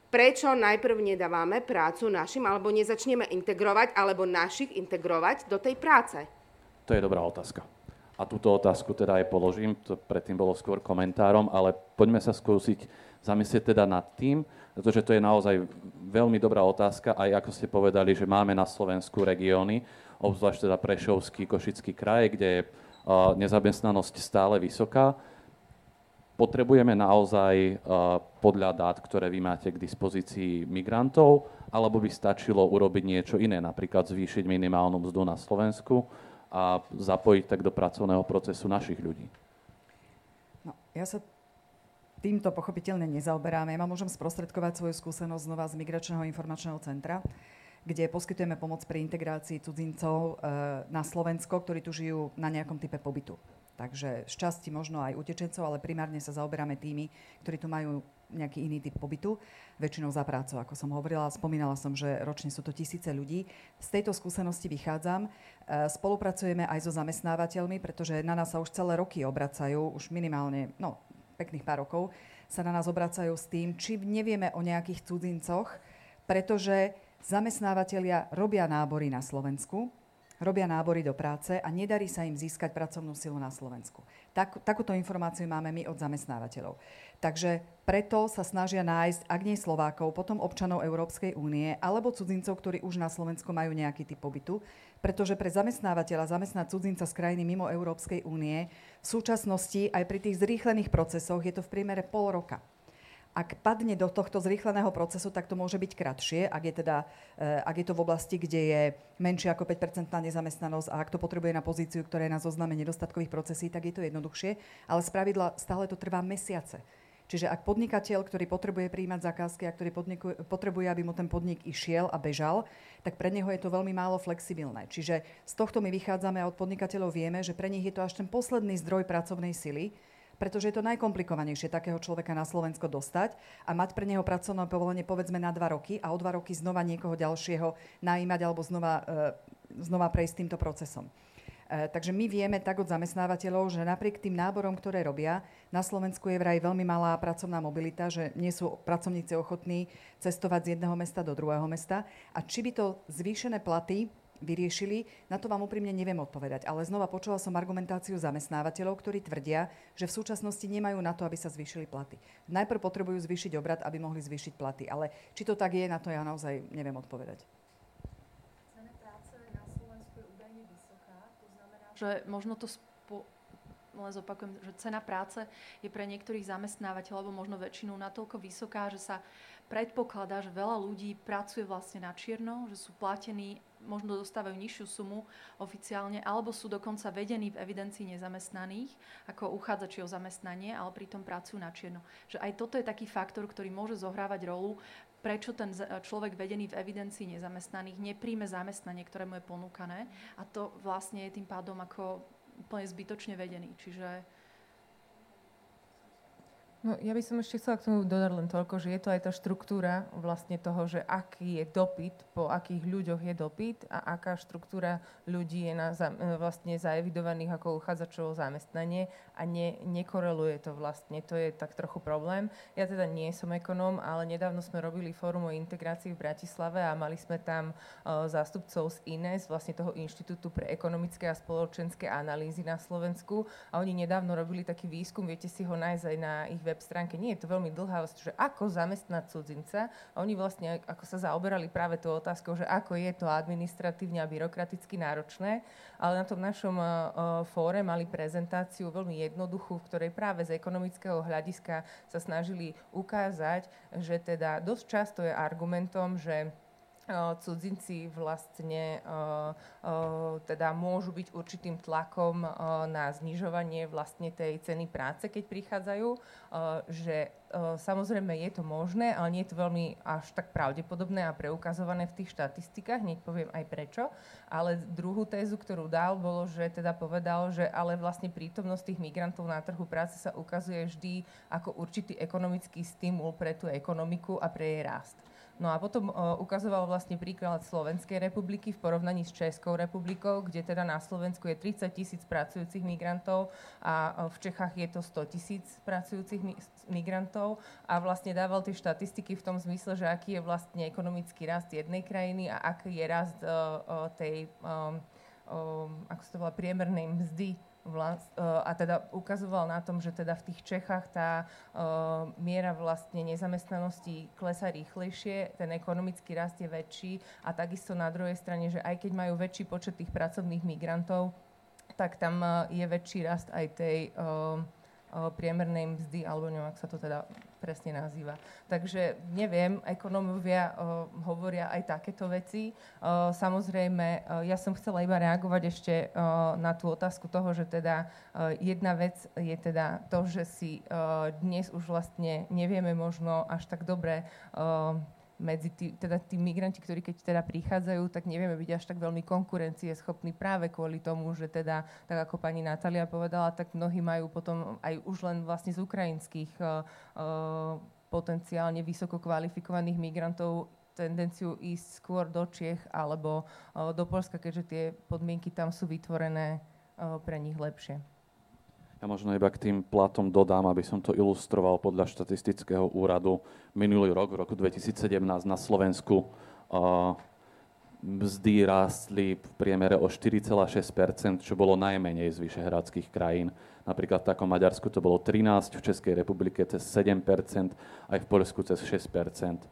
prečo najprv nedávame prácu našim, alebo nezačneme integrovať, alebo našich integrovať do tej práce? To je dobrá otázka. A túto otázku teda aj položím, to predtým bolo skôr komentárom, ale poďme sa skúsiť zamyslieť teda nad tým, pretože to je naozaj veľmi dobrá otázka, aj ako ste povedali, že máme na Slovensku regióny, obzvlášť teda Prešovský, Košický kraj, kde je nezamestnanosť stále vysoká. Potrebujeme naozaj podľa dát, ktoré vy máte k dispozícii migrantov, alebo by stačilo urobiť niečo iné, napríklad zvýšiť minimálnu mzdu na Slovensku, a zapojiť tak do pracovného procesu našich ľudí? No, ja sa týmto pochopiteľne nezaoberám. Ja môžem sprostredkovať svoju skúsenosť znova z Migračného informačného centra. kde poskytujeme pomoc pri integrácii cudzincov na Slovensko, ktorí tu žijú na nejakom type pobytu. Takže z časti možno aj utečencov, ale primárne sa zaoberáme tými, ktorí tu majú nejaký iný typ pobytu, väčšinou za prácu, ako som hovorila. Spomínala som, že ročne sú to tisíce ľudí. Z tejto skúsenosti vychádzam. E, spolupracujeme aj so zamestnávateľmi, pretože na nás sa už celé roky obracajú, už minimálne, no, pekných pár rokov, sa na nás obracajú s tým, či nevieme o nejakých cudzincoch, pretože zamestnávateľia robia nábory na Slovensku, robia nábory do práce a nedarí sa im získať pracovnú silu na Slovensku. Tak, takúto informáciu máme my od zamestnávateľov. Takže preto sa snažia nájsť, ak nie Slovákov, potom občanov Európskej únie alebo cudzincov, ktorí už na Slovensku majú nejaký typ pobytu, pretože pre zamestnávateľa zamestnať cudzinca z krajiny mimo Európskej únie v súčasnosti aj pri tých zrýchlených procesoch je to v priemere pol roka. Ak padne do tohto zrýchleného procesu, tak to môže byť kratšie, ak je, teda, eh, ak je to v oblasti, kde je menšia ako 5% nezamestnanosť a ak to potrebuje na pozíciu, ktorá je na zozname nedostatkových procesí, tak je to jednoduchšie. Ale z pravidla stále to trvá mesiace. Čiže ak podnikateľ, ktorý potrebuje príjmať zakázky a ktorý podniku, potrebuje, aby mu ten podnik išiel a bežal, tak pre neho je to veľmi málo flexibilné. Čiže z tohto my vychádzame a od podnikateľov vieme, že pre nich je to až ten posledný zdroj pracovnej sily, pretože je to najkomplikovanejšie takého človeka na Slovensko dostať a mať pre neho pracovné povolenie povedzme na dva roky a o dva roky znova niekoho ďalšieho najímať alebo znova, e, znova prejsť týmto procesom. E, takže my vieme tak od zamestnávateľov, že napriek tým náborom, ktoré robia, na Slovensku je vraj veľmi malá pracovná mobilita, že nie sú pracovníci ochotní cestovať z jedného mesta do druhého mesta. A či by to zvýšené platy vyriešili, na to vám úprimne neviem odpovedať. Ale znova počula som argumentáciu zamestnávateľov, ktorí tvrdia, že v súčasnosti nemajú na to, aby sa zvýšili platy. Najprv potrebujú zvýšiť obrad, aby mohli zvýšiť platy. Ale či to tak je, na to ja naozaj neviem odpovedať. Cena práce na Slovensku je údajne vysoká, to znamená, že možno to spo- len zopakujem, že cena práce je pre niektorých zamestnávateľov, alebo možno väčšinu natoľko vysoká, že sa predpokladá, že veľa ľudí pracuje vlastne na čierno, že sú platení možno dostávajú nižšiu sumu oficiálne, alebo sú dokonca vedení v evidencii nezamestnaných ako uchádzači o zamestnanie, ale pritom pracujú na čierno. Že aj toto je taký faktor, ktorý môže zohrávať rolu, prečo ten človek vedený v evidencii nezamestnaných nepríjme zamestnanie, ktoré mu je ponúkané a to vlastne je tým pádom ako úplne zbytočne vedený. Čiže No, ja by som ešte chcela k tomu dodať len toľko, že je to aj tá štruktúra vlastne toho, že aký je dopyt, po akých ľuďoch je dopyt a aká štruktúra ľudí je na, vlastne zaevidovaných ako uchádzačov o zamestnanie a ne, nekoreluje to vlastne. To je tak trochu problém. Ja teda nie som ekonóm, ale nedávno sme robili fórum o integrácii v Bratislave a mali sme tam uh, zástupcov z INES, vlastne toho Inštitútu pre ekonomické a spoločenské analýzy na Slovensku a oni nedávno robili taký výskum, viete si ho nájsť aj na ich web stránke, nie je to veľmi dlhá, že ako zamestnať cudzinca. A oni vlastne ako sa zaoberali práve tou otázkou, že ako je to administratívne a byrokraticky náročné. Ale na tom našom uh, fóre mali prezentáciu veľmi jednoduchú, v ktorej práve z ekonomického hľadiska sa snažili ukázať, že teda dosť často je argumentom, že cudzinci vlastne teda môžu byť určitým tlakom na znižovanie vlastne tej ceny práce, keď prichádzajú, že samozrejme je to možné, ale nie je to veľmi až tak pravdepodobné a preukazované v tých štatistikách, hneď poviem aj prečo. Ale druhú tézu, ktorú dal, bolo, že teda povedal, že ale vlastne prítomnosť tých migrantov na trhu práce sa ukazuje vždy ako určitý ekonomický stimul pre tú ekonomiku a pre jej rast. No a potom ukazoval vlastne príklad Slovenskej republiky v porovnaní s Českou republikou, kde teda na Slovensku je 30 tisíc pracujúcich migrantov a v Čechách je to 100 tisíc pracujúcich mi- migrantov. A vlastne dával tie štatistiky v tom zmysle, že aký je vlastne ekonomický rast jednej krajiny a aký je rast tej, ako sa to volá, priemernej mzdy vlast, e, a teda ukazoval na tom, že teda v tých Čechách tá uh, miera vlastne nezamestnanosti klesa rýchlejšie, ten ekonomický rast je väčší a takisto na druhej strane, že aj keď majú väčší počet tých pracovných migrantov, tak tam uh, je väčší rast aj tej priemernej mzdy, alebo neviem, ak sa to teda presne nazýva. Takže neviem, ekonómovia hovoria aj takéto veci. Samozrejme, ja som chcela iba reagovať ešte na tú otázku toho, že teda jedna vec je teda to, že si dnes už vlastne nevieme možno až tak dobre medzi tý, teda tí migranti, ktorí keď teda prichádzajú, tak nevieme byť až tak veľmi konkurencieschopní práve kvôli tomu, že teda, tak ako pani Natália povedala, tak mnohí majú potom aj už len vlastne z ukrajinských uh, uh, potenciálne vysoko kvalifikovaných migrantov tendenciu ísť skôr do Čiech alebo uh, do Polska, keďže tie podmienky tam sú vytvorené uh, pre nich lepšie. Ja možno iba k tým platom dodám, aby som to ilustroval podľa štatistického úradu. Minulý rok, v roku 2017 na Slovensku uh, mzdy rástli v priemere o 4,6% čo bolo najmenej z vyšehradských krajín. Napríklad v takom Maďarsku to bolo 13, v Českej republike cez 7% aj v Poľsku cez 6%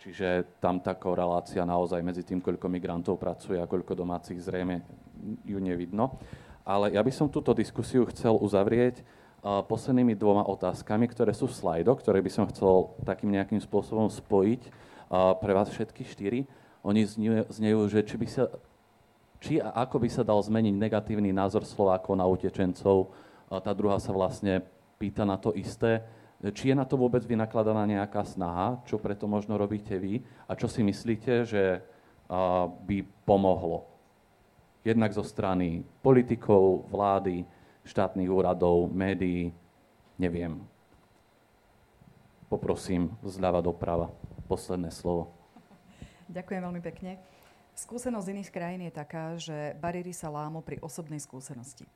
Čiže tam tá korelácia naozaj medzi tým, koľko migrantov pracuje a koľko domácich zrejme ju nevidno. Ale ja by som túto diskusiu chcel uzavrieť uh, poslednými dvoma otázkami, ktoré sú v slajdoch, ktoré by som chcel takým nejakým spôsobom spojiť uh, pre vás všetky štyri. Oni znejú, že či, by sa, či a ako by sa dal zmeniť negatívny názor Slovákov na utečencov. Uh, tá druhá sa vlastne pýta na to isté. Či je na to vôbec vynakladaná nejaká snaha, čo preto možno robíte vy a čo si myslíte, že by pomohlo jednak zo strany politikov, vlády, štátnych úradov, médií, neviem. Poprosím zľava doprava. Posledné slovo. Ďakujem veľmi pekne. Skúsenosť iných krajín je taká, že bariéry sa lámu pri osobnej skúsenosti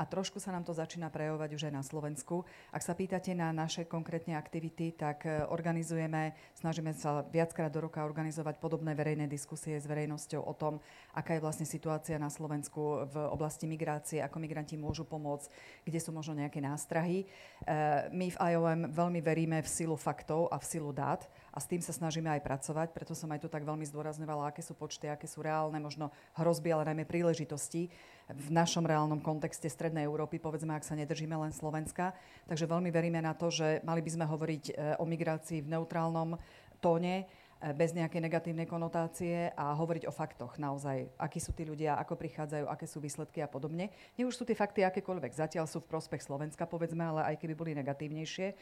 a trošku sa nám to začína prejavovať už aj na Slovensku. Ak sa pýtate na naše konkrétne aktivity, tak e, organizujeme, snažíme sa viackrát do roka organizovať podobné verejné diskusie s verejnosťou o tom, aká je vlastne situácia na Slovensku v oblasti migrácie, ako migranti môžu pomôcť, kde sú možno nejaké nástrahy. E, my v IOM veľmi veríme v silu faktov a v silu dát a s tým sa snažíme aj pracovať, preto som aj tu tak veľmi zdôrazňovala, aké sú počty, aké sú reálne, možno hrozby, ale najmä príležitosti v našom reálnom kontexte Strednej Európy, povedzme, ak sa nedržíme len Slovenska. Takže veľmi veríme na to, že mali by sme hovoriť e, o migrácii v neutrálnom tóne, e, bez nejakej negatívnej konotácie a hovoriť o faktoch naozaj, akí sú tí ľudia, ako prichádzajú, aké sú výsledky a podobne. Nie už sú tie fakty akékoľvek, zatiaľ sú v prospech Slovenska, povedzme, ale aj keby boli negatívnejšie.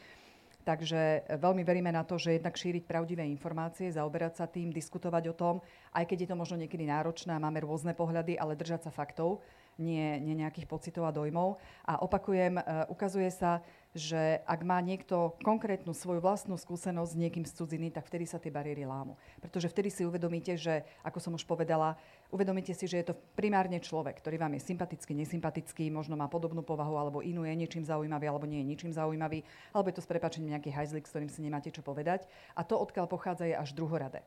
Takže e, veľmi veríme na to, že jednak šíriť pravdivé informácie, zaoberať sa tým, diskutovať o tom, aj keď je to možno niekedy náročné a máme rôzne pohľady, ale držať sa faktov nie, nie nejakých pocitov a dojmov. A opakujem, e, ukazuje sa, že ak má niekto konkrétnu svoju vlastnú skúsenosť s niekým z cudziny, tak vtedy sa tie bariéry lámu. Pretože vtedy si uvedomíte, že, ako som už povedala, uvedomíte si, že je to primárne človek, ktorý vám je sympatický, nesympatický, možno má podobnú povahu, alebo inú je niečím zaujímavý, alebo nie je ničím zaujímavý, alebo je to s prepačením nejaký hajzlik, s ktorým si nemáte čo povedať. A to, odkiaľ pochádza, je až druhoradé.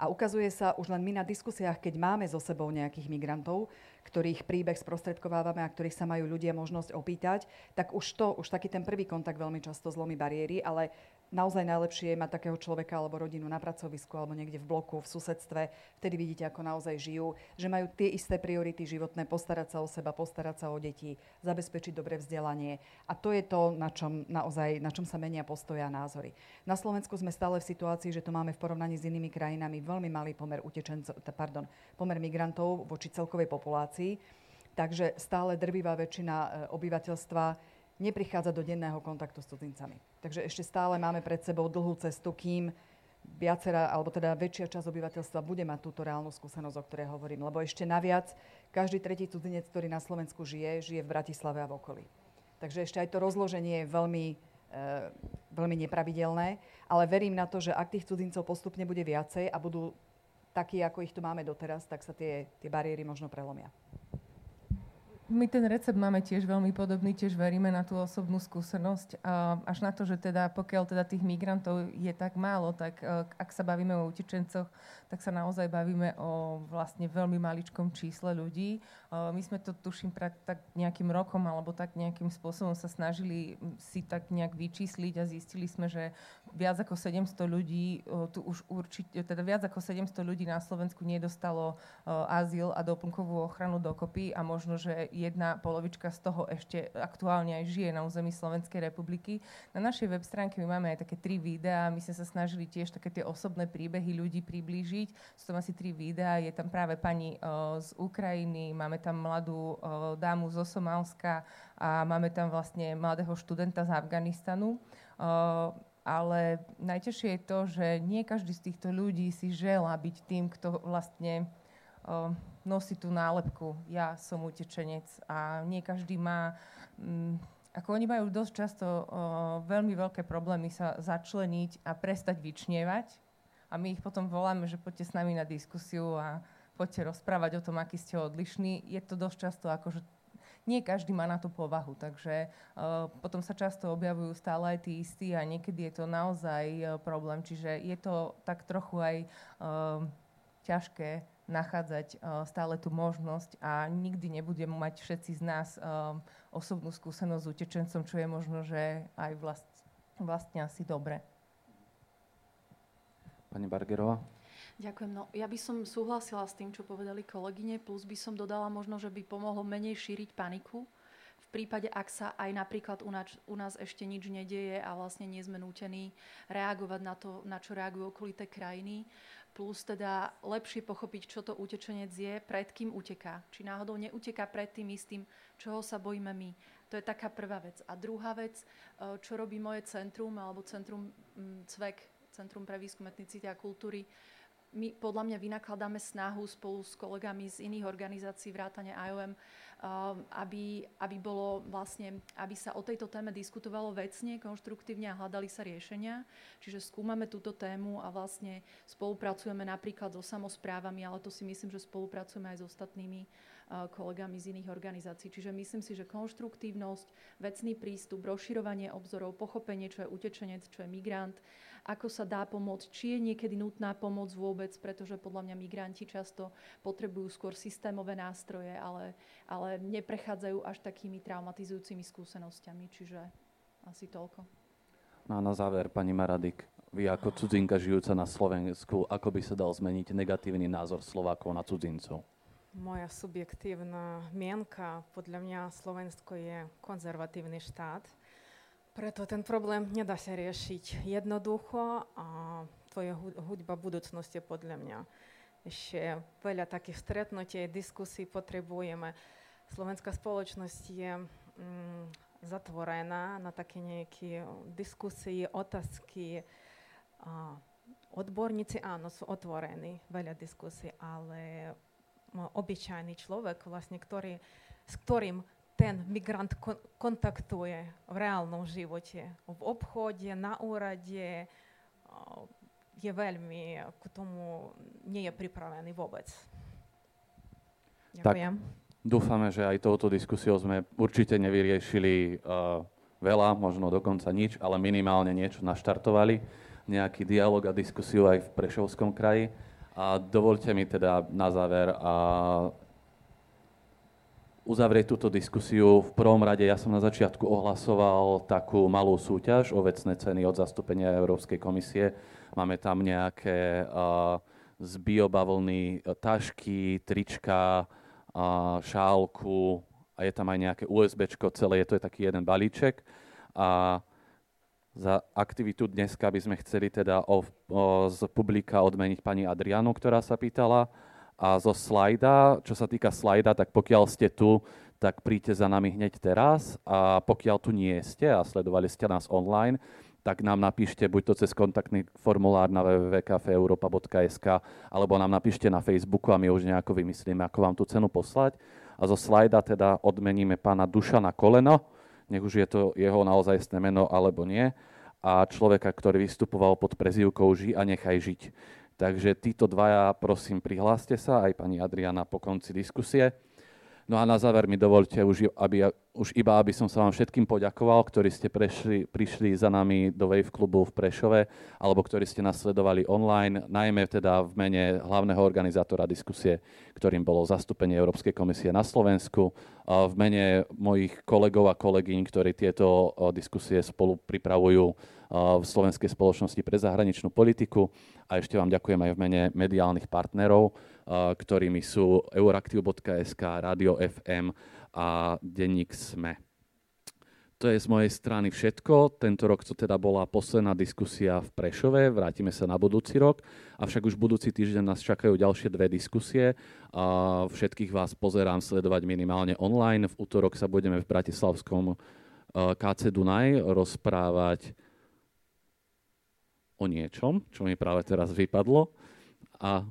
A ukazuje sa už len my na diskusiách, keď máme so sebou nejakých migrantov, ktorých príbeh sprostredkovávame a ktorých sa majú ľudia možnosť opýtať, tak už to, už taký ten prvý kontakt veľmi často zlomí bariéry, ale naozaj najlepšie je mať takého človeka alebo rodinu na pracovisku alebo niekde v bloku, v susedstve. Vtedy vidíte, ako naozaj žijú, že majú tie isté priority životné, postarať sa o seba, postarať sa o deti, zabezpečiť dobré vzdelanie. A to je to, na čom, naozaj, na čom sa menia postoja a názory. Na Slovensku sme stále v situácii, že tu máme v porovnaní s inými krajinami veľmi malý pomer utečencov, pardon, pomer migrantov voči celkovej populácii. Takže stále drvivá väčšina e, obyvateľstva neprichádza do denného kontaktu s cudzincami. Takže ešte stále máme pred sebou dlhú cestu, kým viacera, alebo teda väčšia časť obyvateľstva bude mať túto reálnu skúsenosť, o ktorej hovorím. Lebo ešte naviac, každý tretí cudzinec, ktorý na Slovensku žije, žije v Bratislave a v okolí. Takže ešte aj to rozloženie je veľmi, e, veľmi nepravidelné, ale verím na to, že ak tých cudzincov postupne bude viacej a budú takí, ako ich tu máme doteraz, tak sa tie, tie bariéry možno prelomia my ten recept máme tiež veľmi podobný, tiež veríme na tú osobnú skúsenosť. Až na to, že teda pokiaľ teda tých migrantov je tak málo, tak e, ak sa bavíme o utečencoch, tak sa naozaj bavíme o vlastne veľmi maličkom čísle ľudí. E, my sme to tuším pred tak nejakým rokom alebo tak nejakým spôsobom sa snažili si tak nejak vyčísliť a zistili sme, že viac ako 700 ľudí tu už určite, teda viac ako 700 ľudí na Slovensku nedostalo azyl a doplnkovú ochranu dokopy a možno, že jedna polovička z toho ešte aktuálne aj žije na území Slovenskej republiky. Na našej web stránke my máme aj také tri videá, my sme sa snažili tiež také tie osobné príbehy ľudí priblížiť. Sú tam asi tri videá, je tam práve pani z Ukrajiny, máme tam mladú dámu zo Somálska a máme tam vlastne mladého študenta z Afganistanu. Ale najťažšie je to, že nie každý z týchto ľudí si želá byť tým, kto vlastne uh, nosí tú nálepku ja som utečenec a nie každý má um, ako oni majú dosť často uh, veľmi veľké problémy sa začleniť a prestať vyčnievať a my ich potom voláme, že poďte s nami na diskusiu a poďte rozprávať o tom, aký ste odlišní. Je to dosť často ako, že nie každý má na to povahu, takže uh, potom sa často objavujú stále aj tí istí a niekedy je to naozaj uh, problém. Čiže je to tak trochu aj uh, ťažké nachádzať stále tú možnosť a nikdy nebudeme mať všetci z nás osobnú skúsenosť s utečencom, čo je možno, že aj vlast, vlastne asi dobre. Pani Bargerová? Ďakujem. No, ja by som súhlasila s tým, čo povedali kolegyne, plus by som dodala možno, že by pomohlo menej šíriť paniku. V prípade, ak sa aj napríklad u nás, u nás ešte nič nedieje a vlastne nie sme nútení reagovať na to, na čo reagujú okolité krajiny, plus teda lepšie pochopiť, čo to utečenec je, pred kým uteká. Či náhodou neuteká pred tým istým, čoho sa bojíme my. To je taká prvá vec. A druhá vec, e, čo robí moje centrum, alebo centrum CVEK, Centrum pre výskum etnicity a kultúry, my podľa mňa vynakladáme snahu spolu s kolegami z iných organizácií, vrátane IOM, um, aby, aby, bolo vlastne, aby sa o tejto téme diskutovalo vecne, konštruktívne a hľadali sa riešenia. Čiže skúmame túto tému a vlastne spolupracujeme napríklad so samozprávami, ale to si myslím, že spolupracujeme aj s ostatnými kolegami z iných organizácií. Čiže myslím si, že konštruktívnosť, vecný prístup, rozširovanie obzorov, pochopenie, čo je utečenec, čo je migrant, ako sa dá pomôcť, či je niekedy nutná pomoc vôbec, pretože podľa mňa migranti často potrebujú skôr systémové nástroje, ale, ale neprechádzajú až takými traumatizujúcimi skúsenosťami. Čiže asi toľko. No a na záver, pani Maradik, vy ako cudzinka žijúca na Slovensku, ako by sa dal zmeniť negatívny názor Slovákov na cudzincov? Moja subjektívna mienka, podľa mňa Slovensko je konzervatívny štát, jednoducho potrebujeme. Slovenská spoločnosť je mm, zatvorená na také nejaké diskusie, otázky. A odborníci áno, sú otvorení, veľa diskusí, ale obyčajný človek, vlastne, ktorý, s ktorým ten migrant kon- kontaktuje v reálnom živote, v obchode, na úrade, je veľmi k tomu nie je pripravený vôbec. Ďakujem. Tak, dúfame, že aj touto diskusiou sme určite nevyriešili uh, veľa, možno dokonca nič, ale minimálne niečo naštartovali, nejaký dialog a diskusiu aj v Prešovskom kraji. A dovolte mi teda na záver a uzavrieť túto diskusiu. V prvom rade ja som na začiatku ohlasoval takú malú súťaž o vecné ceny od zastúpenia Európskej komisie. Máme tam nejaké uh, z biobavlny tašky, trička, uh, šálku a je tam aj nejaké USB, celé je to je taký jeden balíček. A za aktivitu dneska by sme chceli teda o, o, z publika odmeniť pani Adrianu, ktorá sa pýtala. A zo slajda, čo sa týka slajda, tak pokiaľ ste tu, tak príďte za nami hneď teraz. A pokiaľ tu nie ste a sledovali ste nás online, tak nám napíšte buď to cez kontaktný formulár na www.cafeeuropa.sk alebo nám napíšte na Facebooku a my už nejako vymyslíme, ako vám tú cenu poslať. A zo slajda teda odmeníme pána Dušana Koleno, nech už je to jeho naozajstné meno alebo nie, a človeka, ktorý vystupoval pod prezývkou Ži a nechaj žiť. Takže títo dvaja, prosím, prihláste sa, aj pani Adriana po konci diskusie. No a na záver mi dovolte už, aby, už iba, aby som sa vám všetkým poďakoval, ktorí ste prešli, prišli za nami do Wave klubu v Prešove, alebo ktorí ste nás sledovali online, najmä teda v mene hlavného organizátora diskusie, ktorým bolo zastúpenie Európskej komisie na Slovensku, v mene mojich kolegov a kolegyň, ktorí tieto diskusie spolu pripravujú v Slovenskej spoločnosti pre zahraničnú politiku. A ešte vám ďakujem aj v mene mediálnych partnerov, ktorými sú euraktiv.sk, Radio FM a denník SME. To je z mojej strany všetko. Tento rok to teda bola posledná diskusia v Prešove. Vrátime sa na budúci rok. Avšak už budúci týždeň nás čakajú ďalšie dve diskusie. Všetkých vás pozerám sledovať minimálne online. V útorok sa budeme v Bratislavskom KC Dunaj rozprávať o niečom, čo mi práve teraz vypadlo. A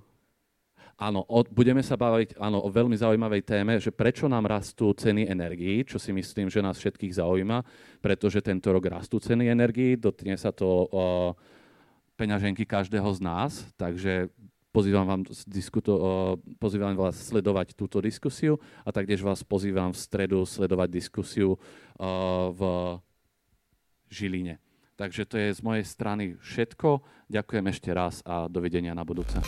áno, o, budeme sa baviť áno, o veľmi zaujímavej téme, že prečo nám rastú ceny energií, čo si myslím, že nás všetkých zaujíma, pretože tento rok rastú ceny energií, dotkne sa to o, peňaženky každého z nás, takže pozývam, vám diskuto, pozývam vás sledovať túto diskusiu a taktiež vás pozývam v stredu sledovať diskusiu v Žiline. Takže to je z mojej strany všetko. Ďakujem ešte raz a dovidenia na budúce.